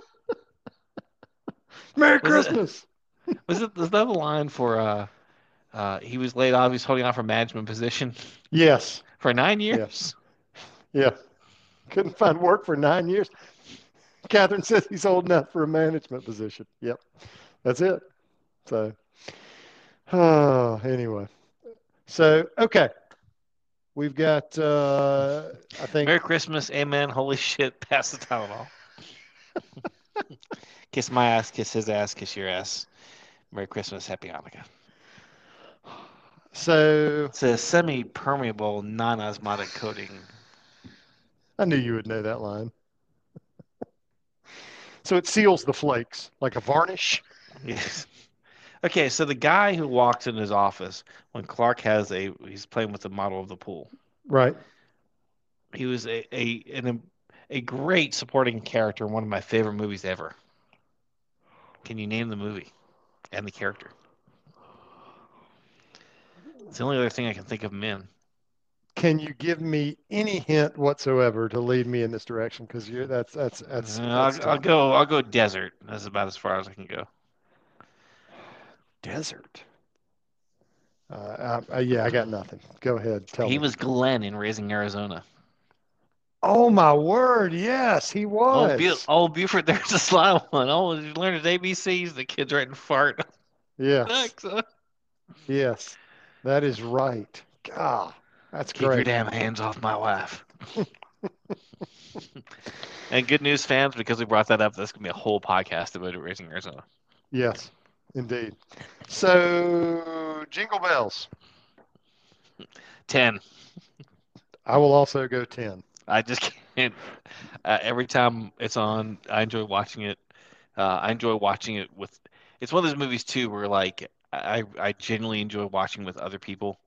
Merry Was it- Christmas. Was it was that the line for uh, uh, he was laid off, he's holding out for management position Yes. for nine years? Yes. Yeah. Couldn't find work for nine years. Catherine says he's old enough for a management position. Yep. That's it. So, oh, [SIGHS] anyway. So, okay. We've got, uh, I think, Merry Christmas, amen, holy shit, [LAUGHS] pass the Tylenol. [LAUGHS] kiss my ass, kiss his ass, kiss your ass. Merry Christmas, Happy Hanukkah. so It's a semi-permeable, non-osmotic coating. I knew you would know that line. So it seals the flakes like a varnish. Yes. Okay, so the guy who walks in his office when Clark has a he's playing with the model of the pool. Right. He was a a an, a great supporting character in one of my favorite movies ever. Can you name the movie and the character? It's the only other thing I can think of in. Can you give me any hint whatsoever to lead me in this direction? Because you're that's that's that's, Uh, that's I'll, I'll go. I'll go desert. That's about as far as I can go. desert. Uh, uh, yeah, I got nothing. Go ahead. Tell he me. was Glenn in Raising Arizona. Oh my word! Yes, he was. Oh, Bu- oh, Buford, [LAUGHS] there's a sly one. Oh, did you learn his ABCs? The kid's writing fart. [LAUGHS] Yes, yes, that is right. God, That's Keep your great. damn hands off my wife. [LAUGHS] and good news, fans, because we brought that up, that's gonna be a whole podcast about Raising Arizona. Yes, indeed. So, Jingle Bells. Ten. I will also go 10. I just [LAUGHS] can't. Uh, every time it's on, I enjoy watching it. Uh, I enjoy watching it with. It's one of those movies too, where like I I genuinely enjoy watching with other people.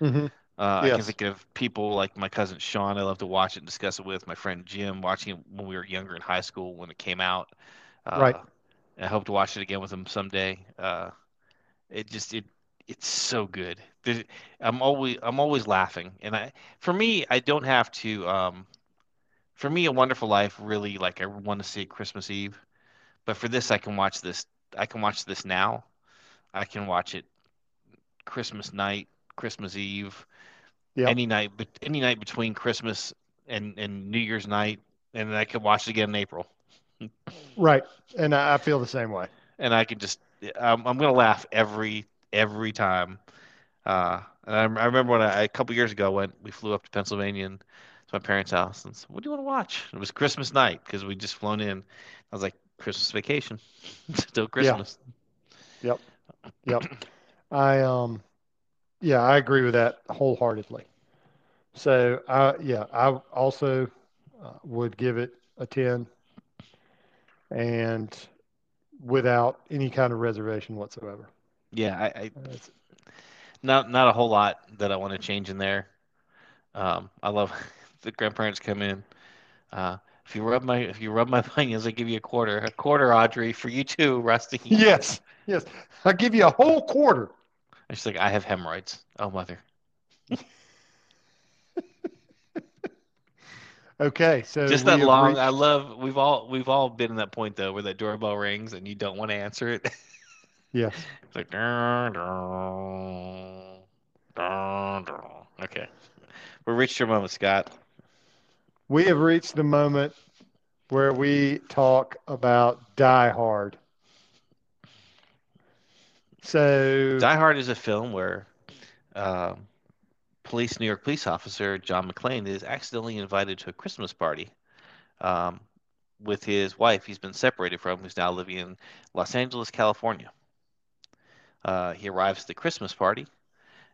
Mm-hmm. Uh, I can think of people like my cousin Sean. I love to watch it and discuss it with my friend Jim. Watching it when we were younger in high school when it came out. Uh, Right. I hope to watch it again with him someday. Uh, it just it it's so good. There's, I'm always I'm always laughing, and I for me I don't have to. Um, for me, A Wonderful Life really like I want to see it Christmas Eve, but for this I can watch this. I can watch this now. I can watch it Christmas night, Christmas Eve, Yep. any night, but any night between Christmas and and New Year's night, and then I can watch it again in April, [LAUGHS] Right. And I, I feel the same way. and I can just I'm, I'm gonna laugh every every time. Uh, and I, I remember when I, a couple years ago when we flew up to Pennsylvania and to my parents' house and said, "What do you want to watch?" It was Christmas night because we just flown in. I was like, "Christmas vacation, [LAUGHS] still Christmas." Yeah. Yep. Yep. I um yeah, I agree with that wholeheartedly. So I yeah, I also uh, would give it a 10 and without any kind of reservation whatsoever. Yeah, I, I not not a whole lot that I want to change in there. Um, I love [LAUGHS] the grandparents come in. Uh, if you rub my if you rub my [LAUGHS] onions, I give you a quarter. A quarter, Audrey, for you too, Rusty. yes. Yes. I'll give you a whole quarter. And she's like, I have hemorrhoids. Oh mother. [LAUGHS] Okay, so Just that long. reached- I love. We've all we've all been in that point though, where that doorbell rings and you don't want to answer it. yes. [LAUGHS] It's like, dun, dun, dun. okay. We reached your moment, Scott. We have reached the moment where we talk about Die Hard. So, Die Hard is a film where um, police New York police officer John McClane is accidentally invited to a Christmas party um, with his wife. He's been separated from, who's now living in Los Angeles, California. Uh, he arrives at the Christmas party,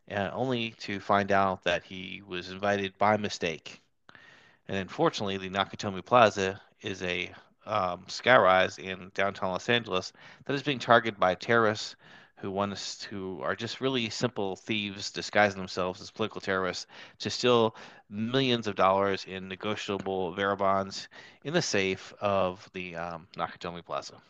uh, only to find out that he was invited by mistake. And unfortunately, the Nakatomi Plaza is a um, skyrise in downtown Los Angeles that is being targeted by terrorists who want us who are just really simple thieves disguising themselves as political terrorists to steal millions of dollars in negotiable bearer bonds in the safe of the um, Nakatomi Plaza.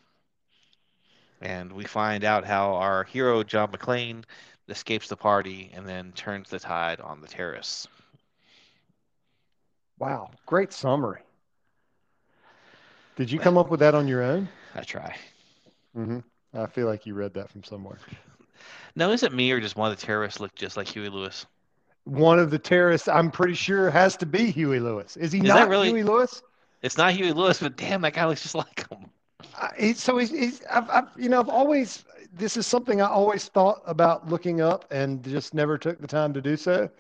And we find out how our hero John McClane escapes the party and then turns the tide on the terrorists. wow, great summary. Did you come up with that on your own? I try. hmm I feel like you read that from somewhere. Now, is it me or does one of the terrorists look just like Huey Lewis? One of the terrorists, I'm pretty sure, has to be Huey Lewis. Is he Is not really- Huey Lewis? It's not Huey Lewis, but damn, that guy looks just like him. I, so he's, he's I've, I've, you know, I've always, this is something I always thought about looking up and just never took the time to do so.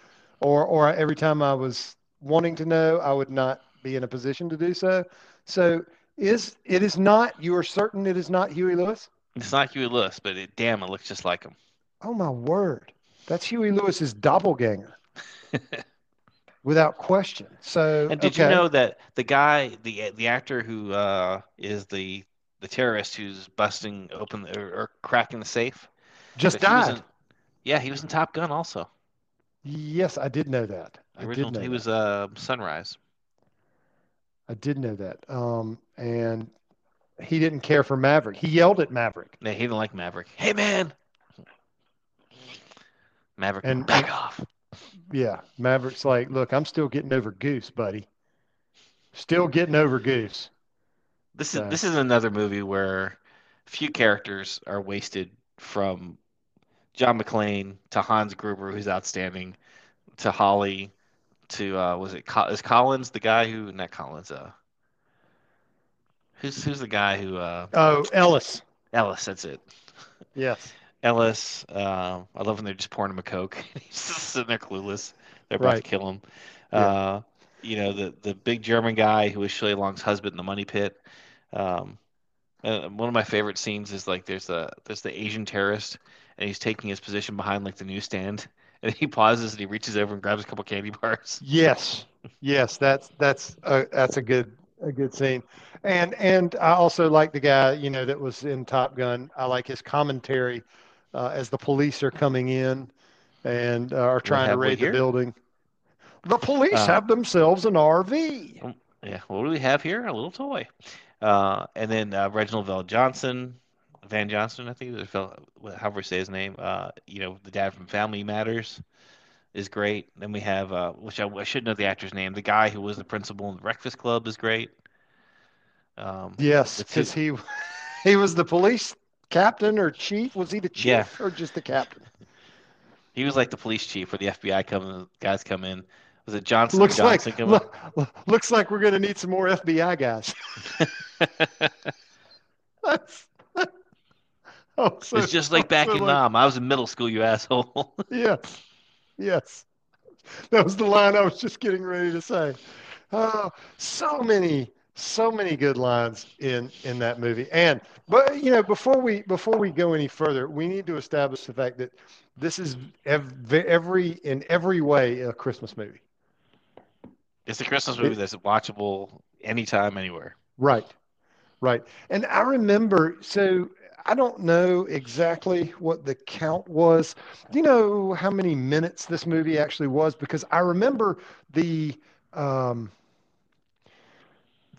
Or, or every time I was wanting to know, I would not be in a position to do so. So is, it is not, you are certain it is not Huey Lewis? It's not Huey Lewis, but it, damn, it looks just like him. Oh my word. That's Huey Lewis's doppelganger [LAUGHS] without question. So, And did okay. you know that the guy, the the actor who uh, is the the terrorist who's busting open the, or, or cracking the safe, just that he died? in- yeah, he was in Top Gun also. Yes, I did know that. I did know he that. was uh, Sunrise. I did know that. Um, and he didn't care for Maverick. He yelled at Maverick. No, he didn't like Maverick. Hey man, Maverick, And- back off. Yeah, Maverick's like, look, I'm still getting over Goose, buddy. Still getting over Goose. This is So- this is another movie where few characters are wasted from John McClane to Hans Gruber, who's outstanding, to Holly, to uh, was it Col- is Collins the guy who not Collins uh who's who's the guy who uh Oh, Ellis. Ellis that's it Yes. Ellis um I love when they're just pouring him a coke [LAUGHS] he's just sitting there clueless they're about to kill him. Yeah. Uh, you know, the the big German guy who was Shelley Long's husband in the money pit. Um, uh, one of my favorite scenes is like there's a there's the Asian terrorist and he's taking his position behind like the newsstand [LAUGHS] and he pauses and he reaches over and grabs a couple candy bars. Yes, yes, that's that's a, that's a good a good scene, and and I also like the guy you know that was in Top Gun. I like his commentary uh, as the police are coming in and uh, are trying to raid the building. The police Uh, have themselves an RV. Yeah, what do we have here? A little toy. Uh, and then uh, Reginald Val Johnson, Van Johnson, I think, however you say his name. Uh, you know, the dad from Family Matters is great. Then we have, uh, which I, I should know the actor's name. The guy who was the principal in the Breakfast Club is great. Um, Yes, because he [LAUGHS] he was the police captain or chief. Was he the chief Yeah. or just the captain? he was like the police chief where the FBI come guys come in. Was it Johnson? Looks Johnson like look, look- looks like we're going to need some more FBI guys. [LAUGHS] That's, [LAUGHS] oh, so, it's just like back so in like- Nam. I was in middle school, you asshole. Yes, yes. That was the line I was just getting ready to say. Oh, so many, so many good lines in in that movie. And but you know, before we before we go any further, we need to establish the fact that this is ev- every in every way a Christmas movie. it's a Christmas movie that's watchable anytime, anywhere. Right, right. And I remember, so I don't know exactly what the count was. Do you know how many minutes this movie actually was? Because I remember the um,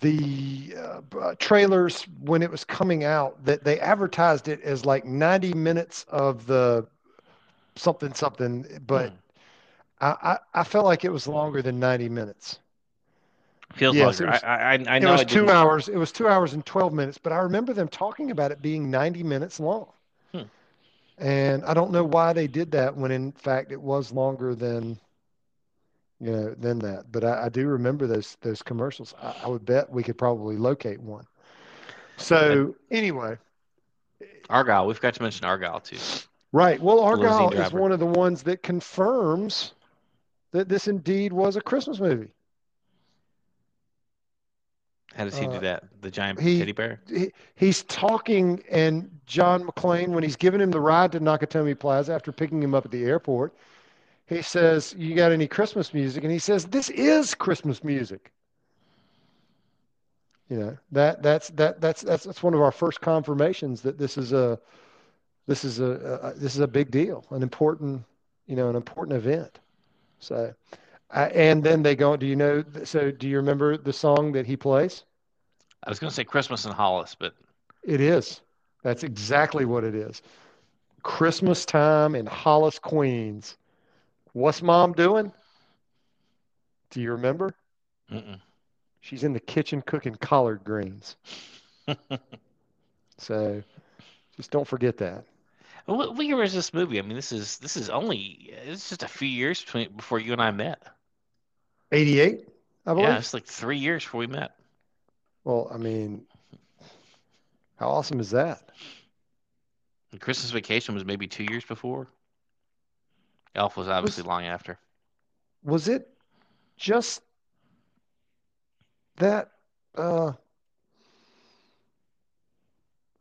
the uh, uh, trailers when it was coming out that they advertised it as like 90 minutes of the something something, but Hmm. I, I, I felt like it was longer than 90 minutes. Feels Yes, longer. it was- I, I, I It was two hours. It was two hours and 12 minutes, but I remember them talking about it being 90 minutes long. Hmm. And I don't know why they did that when in fact it was longer than, you know, than that. But I, I do remember those those commercials. I, I would bet we could probably locate one. So anyway, Argyle. We've got to mention Argyle too. right. Well, Argyle is one of the ones that confirms that this indeed was a Christmas movie. How does he Uh, do that? The giant he- teddy bear. he, he's talking, and John McClane, when he's giving him the ride to Nakatomi Plaza after picking him up at the airport, he says, "You got any Christmas music?" And he says, "This is Christmas music." You know that that's that that's that's that's one of our first confirmations that this is a this is a, a this is a big deal, an important you know an important event. So, uh, and then they go. Do you know? So, do you remember the song that he plays? I was going to say Christmas in Hollis, but It is. That's exactly what it is. Christmas time in Hollis, Queens. What's mom doing? Do you remember? mm-mm. She's in the kitchen cooking collard greens. [LAUGHS] So just don't forget that. what, year was this movie? I mean, this is this is only it's just a few years between before you and I met. 88, I believe. Yeah, it's like three years before we met. Well, I mean, how awesome is that? And Christmas Vacation was maybe two years before. Elf was obviously long after. Was it just that uh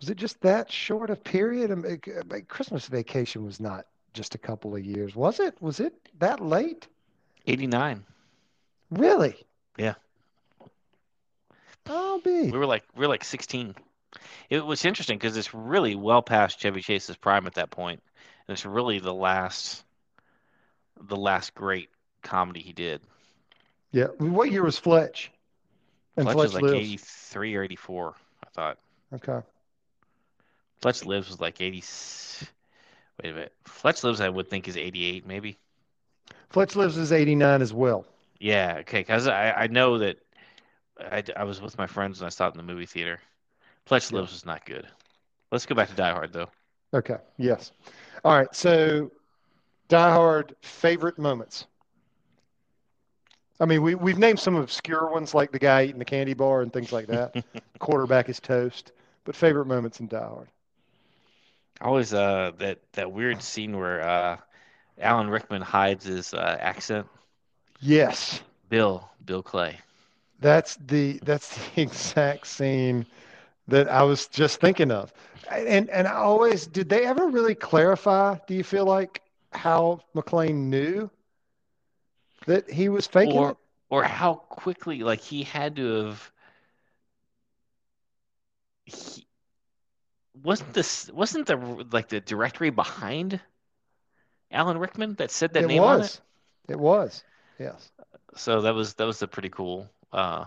was it just that short a period? I mean, Christmas vacation was not just a couple of years, was it? Was it that late? 89. Really? Yeah. I'll be. We were like we were like 16. It was interesting because it's really well past Chevy Chase's prime at that point, and it's really the last the last great comedy he did. Yeah. What year was Fletch? And Fletch Fletch was like Lives. 83 or 84, I thought. Okay. Fletch Lives was like 80. Wait a minute. Fletch Lives, I would think, is 88, maybe. Fletch Lives is 89 as well. Yeah, okay. Because I, I know that I, I was with my friends and I saw it in the movie theater. Fletch Yeah. Lives was not good. Let's go back to Die Hard, though. Okay. Yes. All right. So, Die Hard favorite moments. I mean, we we've named some obscure ones like the guy eating the candy bar and things like that. [LAUGHS] Quarterback is toast. But favorite moments in Die Hard. Always uh that that weird scene where uh Alan Rickman hides his uh, accent Yes, Bill, Bill Clay. that's the that's the [LAUGHS] exact scene that I was just thinking of. And and I always did they ever really clarify, do you feel like how McClane knew that he was faking Or it? or how quickly like he had to have he, wasn't this wasn't the like the directory behind Alan Rickman that said that It name on it? was. It was. Yes. So that was that was a pretty cool. Uh,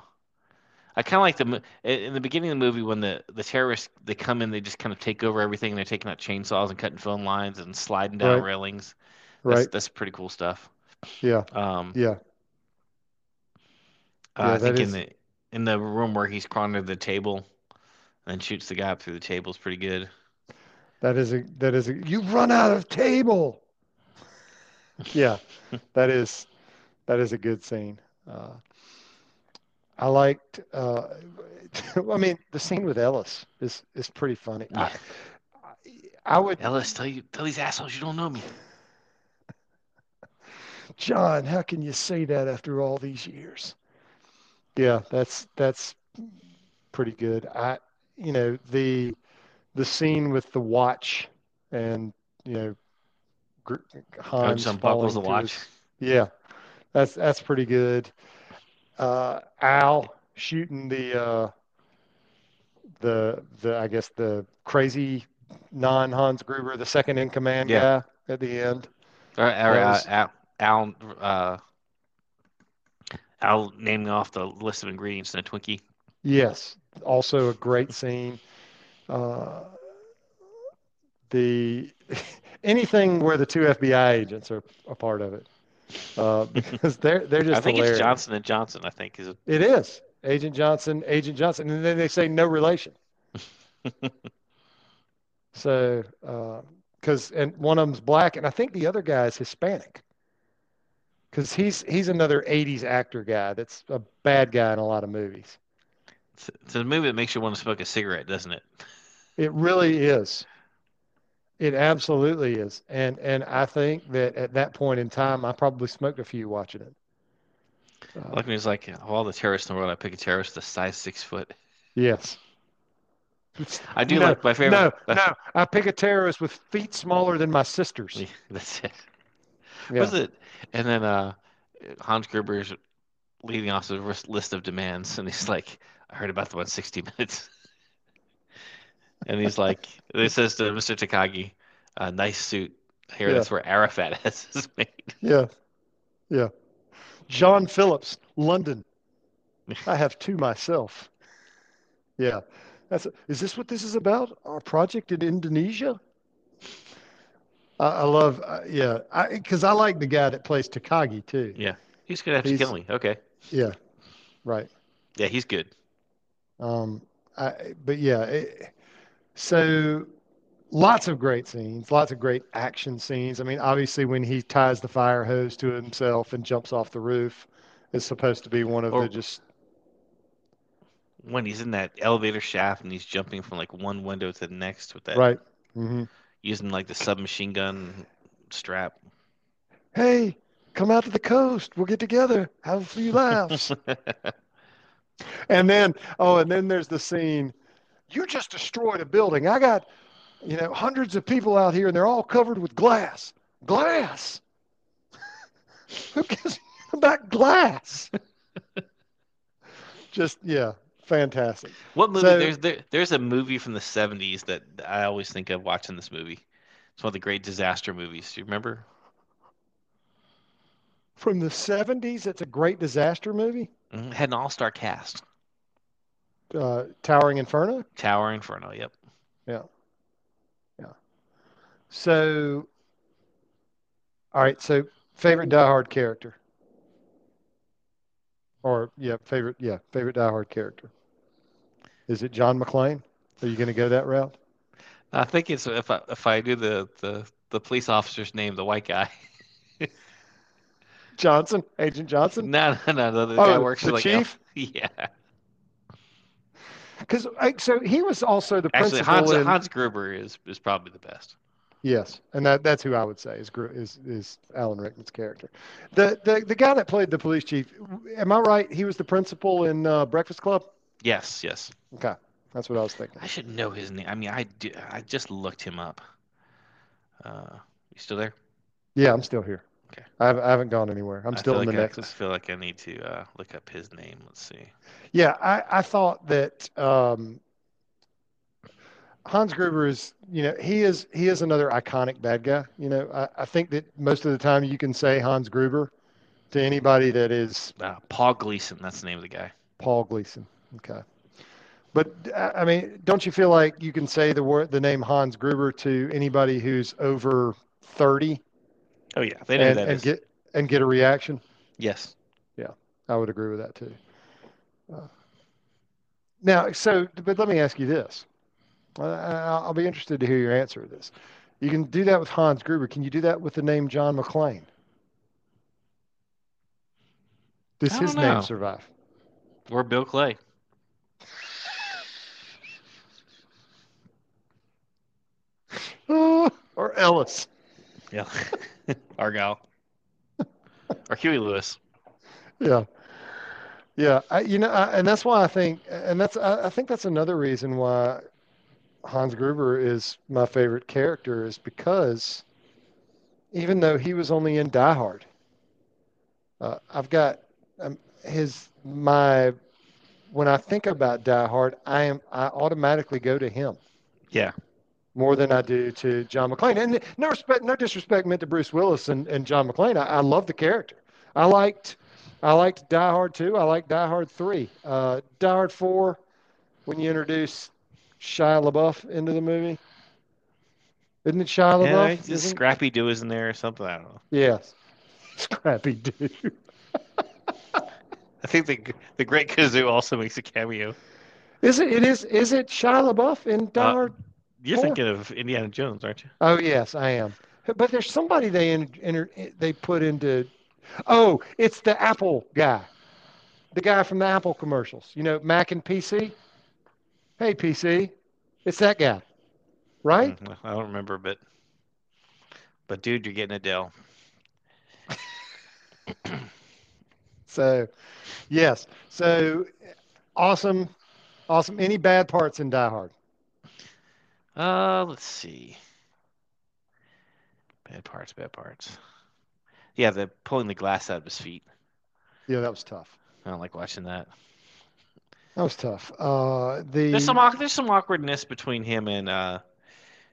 I kind of like the in the beginning of the movie when the the terrorists they come in, they just kind of take over everything. and They're taking out chainsaws and cutting phone lines and sliding down Right. railings. That's, Right. that's pretty cool stuff. Yeah. Um, Yeah. uh, Yeah, I think in the in the room where he's crawling under the table and shoots the guy up through the table is pretty good. That is a that is a you've run out of table. [LAUGHS] Yeah, that is that is a good scene. Uh, I liked. Uh, [LAUGHS] I mean, the scene with Ellis is is pretty funny. I, I would, Ellis, tell you tell these assholes you don't know me. [LAUGHS] John. How can you say that after all these years? Yeah, that's that's pretty good. I, you know, the the scene with the watch and you know, Hans just unbuckles the watch. his- Yeah, that's that's pretty good. Uh, Al shooting the uh, the the I guess the crazy non Hans Gruber, the second in command Yeah. guy at the end. Or, or That uh, Al, Al, uh, Al naming off the list of ingredients in a Twinkie. Yes, also a great scene. Uh, the [LAUGHS] anything where the two FBI agents are a part of it, uh, [LAUGHS] because they're they're just I think hilarious. it's Johnson and Johnson. I think is it. It is Agent Johnson, Agent Johnson, and then they say no relation. [LAUGHS] So, because and one of them's black, and I think the other guy is Hispanic. Because he's he's another '80s actor guy that's a bad guy in a lot of movies. It's, it's a movie that makes you want to smoke a cigarette, doesn't it? It really is. It absolutely is, and and I think that at that point in time, I probably smoked a few watching it. Uh, Like when he's like, of all the terrorists in the world, I pick a terrorist the size six foot. yes. I do No, like my favorite. No, my- no, I pick a terrorist with feet smaller than my sister's. [LAUGHS] That's it. Yeah. Was it? And then uh, Hans Gruber's leading off the list of demands, and he's like, "I heard about the one 60 minutes." And he's like, "It says to Mr. Takagi, uh, nice suit. Here, Yeah. that's where Arafat [LAUGHS] has his made." Yeah, yeah. John Phillips, London. I have two myself. Yeah, that's. Is this what this is about? Our project in Indonesia. I, I love. Uh, yeah, because I, like the guy that plays Takagi too. Yeah, he's gonna have to He's- kill me. Okay. Yeah, right. Yeah, he's good. Um, I, but yeah, it, so lots of great scenes, lots of great action scenes. I mean, obviously, when he ties the fire hose to himself and jumps off the roof, is supposed to be one of Or- the just When he's in that elevator shaft and he's jumping from like one window to the next with that, right. hmm using like the submachine gun strap. Hey, come out to the coast. We'll get together, have a few laughs. [LAUGHS] and then, oh, and then there's the scene. You just destroyed a building. I got, you know, hundreds of people out here, and they're all covered with glass. Glass. [LAUGHS] Who a about glass? [LAUGHS] just yeah, fantastic. What movie? So- there's there, there's a movie from the 70s that I always think of watching this movie. It's one of the great disaster movies. Do you remember? From the '70s, it's a great disaster movie. Mhm. It had an all-star cast. Uh, Towering Inferno. Tower Inferno. Yep. Yeah. Yeah. So, all right. So, favorite Die Hard character, or yeah, favorite yeah, favorite Die Hard character. Is it John McClane? Are you going to go that route? I think it's if I if I do the the the police officer's name, the white guy. [LAUGHS] Johnson, Agent Johnson. no, no, no. The, the guy Oh, works the for like chief. [LAUGHS] yeah. Because so he was also the Actually, principal Hans in Hans Gruber is is probably the best. Yes, and that that's who I would say is is is Alan Rickman's character. The the the guy that played the police chief. Am I right? He was the principal in uh, Breakfast Club. Yes, yes. Okay, that's what I was thinking. I should know his name. I mean, I do, I just looked him up. Uh, you still there? Yeah, I'm still here. Okay. I haven't, I haven't gone anywhere. I'm I still in the like I, I Nexus. feel like I need to uh, look up his name. Let's see. Yeah, I, I thought that um, Hans Gruber is, you know, he is he is another iconic bad guy. You know, I, I think that most of the time you can say Hans Gruber to anybody that is Uh, Paul Gleason. That's the name of the guy. Paul Gleason. Okay. But I I mean, don't you feel like you can say the word the name Hans Gruber to anybody who's over 30 Oh yeah, they know who and, that and is. get and get a reaction? Yes. Yeah, I would agree with that too. Uh, now, so, but let me ask you this. Uh, I- I'll be interested to hear your answer to this. You can do that with Hans Gruber. Can you do that with the name John McClane? Does his don't name survive? Or Bill Clay. [LAUGHS] or Ellis? Yeah. [LAUGHS] Argyle. or [LAUGHS] Huey Lewis. Yeah. Yeah. I, you know, I, and that's why I think, and that's, I, I think that's another reason why Hans Gruber is my favorite character is because even though he was only in Die Hard, uh, I've got um, his, my, when I think about Die Hard, I am, I automatically go to him Yeah. More than I do to John McClane. And no respect, no disrespect meant to Bruce Willis and, and John McClane. I, I love the character. I liked, I liked Die Hard 2. I liked Die Hard 3. Uh, Die Hard 4, when you introduce Shia LaBeouf into the movie. Isn't it Shia Yeah, LaBeouf? just Isn't- Scrappy Doo is in there or something. I don't know. Yes. [LAUGHS] Scrappy Doo. [LAUGHS] I think the the Great Kazoo also makes a cameo. Is it, it is, is it Shia LaBeouf in Die Uh, Hard? You're Four? thinking of Indiana Jones, aren't you? Oh yes, I am. But there's somebody they in, enter, they put into. Oh, it's the Apple guy, the guy from the Apple commercials. You know, Mac and PC. Hey PC, it's that guy, right? Mm, I don't remember, but but dude, you're getting a Dell. [COUGHS] So, yes. So, awesome, awesome. Any bad parts in Die Hard? Uh, let's see. Bad parts, bad parts. Yeah, the pulling the glass out of his feet. Yeah, that was tough. I don't like watching that. That was tough. Uh, the There's some there's some awkwardness between him and uh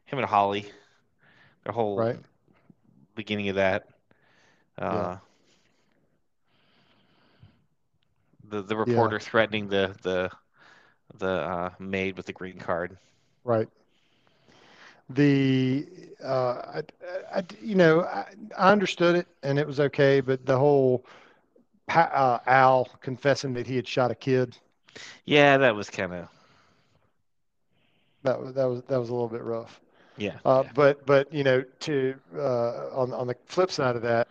him and Holly. The whole right. beginning of that. Uh, Yeah. The the reporter threatening the the the uh, maid with the green card. Right. The uh, I, I, you know, I, I understood it and it was okay, but the whole pa- uh, Al confessing that he had shot a kid Yeah, that was kind of that was that was that was a little bit rough. yeah. Uh, yeah. But but you know, to uh, on on the flip side of that,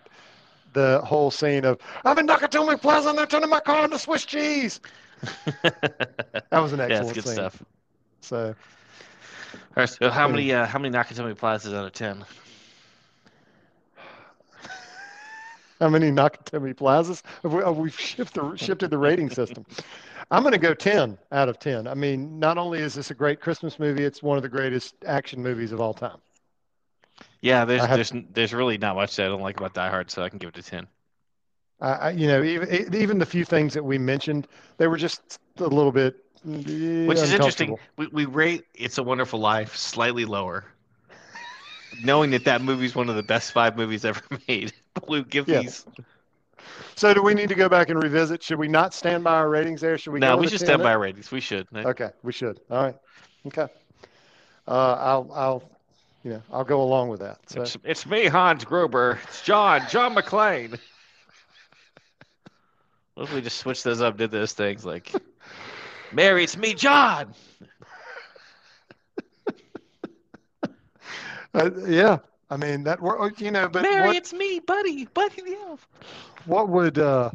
the whole scene of I'm in Nakatomi Plaza and they're turning my car into Swiss cheese. [LAUGHS] That was an yeah, excellent that's good scene. stuff. So right, so how many [CLEARS THROAT] uh, how many Nakatomi Plazas out of ten? How many Nakatomi Plazas? Have we, have we shifted the, shifted the rating system. I'm going to go 10 out of 10. I mean, not only is this a great Christmas movie, it's one of the greatest action movies of all time. Yeah, there's have- there's there's really not much that I don't like about Die Hard, so I can give it a ten. I, I, you know, even even the few things that we mentioned, they were just a little bit. Which is interesting. We we rate It's a Wonderful Life slightly lower, knowing that that movie's one of the best five movies ever [LAUGHS] made. But we give Yeah. these. So, do we need to go back and revisit? Should we not stand by our ratings there? Should we? No, we with should stand there? by our ratings. We should. Okay, we should. All right. Okay. Uh, I'll, I'll, you know, I'll go along with that. So, It's, it's me, Hans Gruber. It's John, John McClane. [LAUGHS] What if we just switched those up, did those things like, Mary, it's me, John. [LAUGHS] uh, yeah. I mean that. wor- You know, but Mary, what, it's me, Buddy, Buddy the Elf. what would, uh,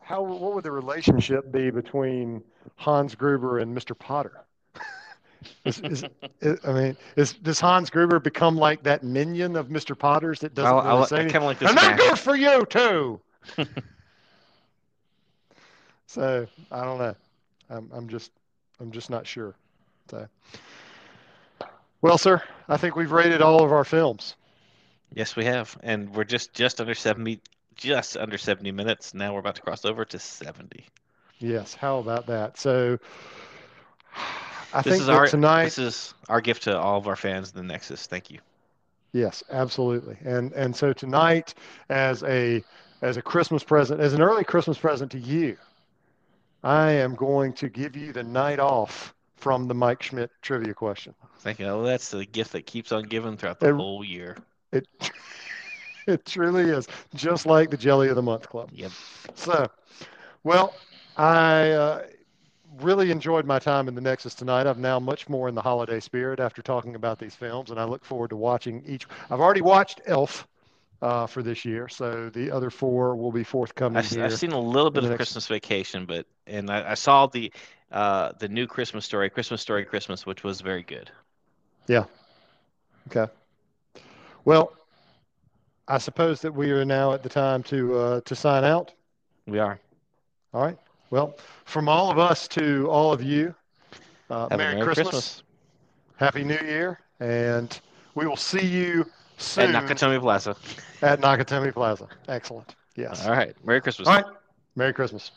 how, what would the relationship be between Hans Gruber and Mr. Potter? [LAUGHS] Is, is, is- I mean, is, does Hans Gruber become like that minion of Mr. Potter's that doesn't I, really I, say anything? kind of like And that guy. goes for you too. [LAUGHS] so I don't know. I'm, I'm just I'm just not sure. So well, sir, I think we've rated all of our films. Yes, we have, and we're just just under seventy, just under seventy minutes. Now we're about to cross over to seventy. Yes, how about that? So I This think is our tonight. this is our gift to all of our fans in the Nexus. Thank you. Yes, absolutely. And and so tonight, as a as a Christmas present, as an early Christmas present to you, I am going to give you the night off from the Mike Schmidt trivia question. Thank you. Well, that's the gift that keeps on giving throughout the It- whole year. It [LAUGHS] it truly is just like the Jelly of the Month Club. Yep. So, well, I uh, really enjoyed my time in the Nexus tonight. I'm now much more in the holiday spirit after talking about these films, and I look forward to watching each. I've already watched Elf uh, for this year, so the other four will be forthcoming I've. I've seen a little bit of next- Christmas Vacation, but and I, I saw the uh, the new Christmas story, Christmas Story Christmas, which was very good. Yeah. Okay. Well, I suppose that we are now at the time to uh, to sign out. We are. All right. Well, from all of us to all of you, uh, Merry, Merry Christmas, Christmas. Happy New Year, and we will see you soon At Nakatomi Plaza. at Nakatomi Plaza. Excellent. Yes. All right. Merry Christmas. All right. Merry Christmas.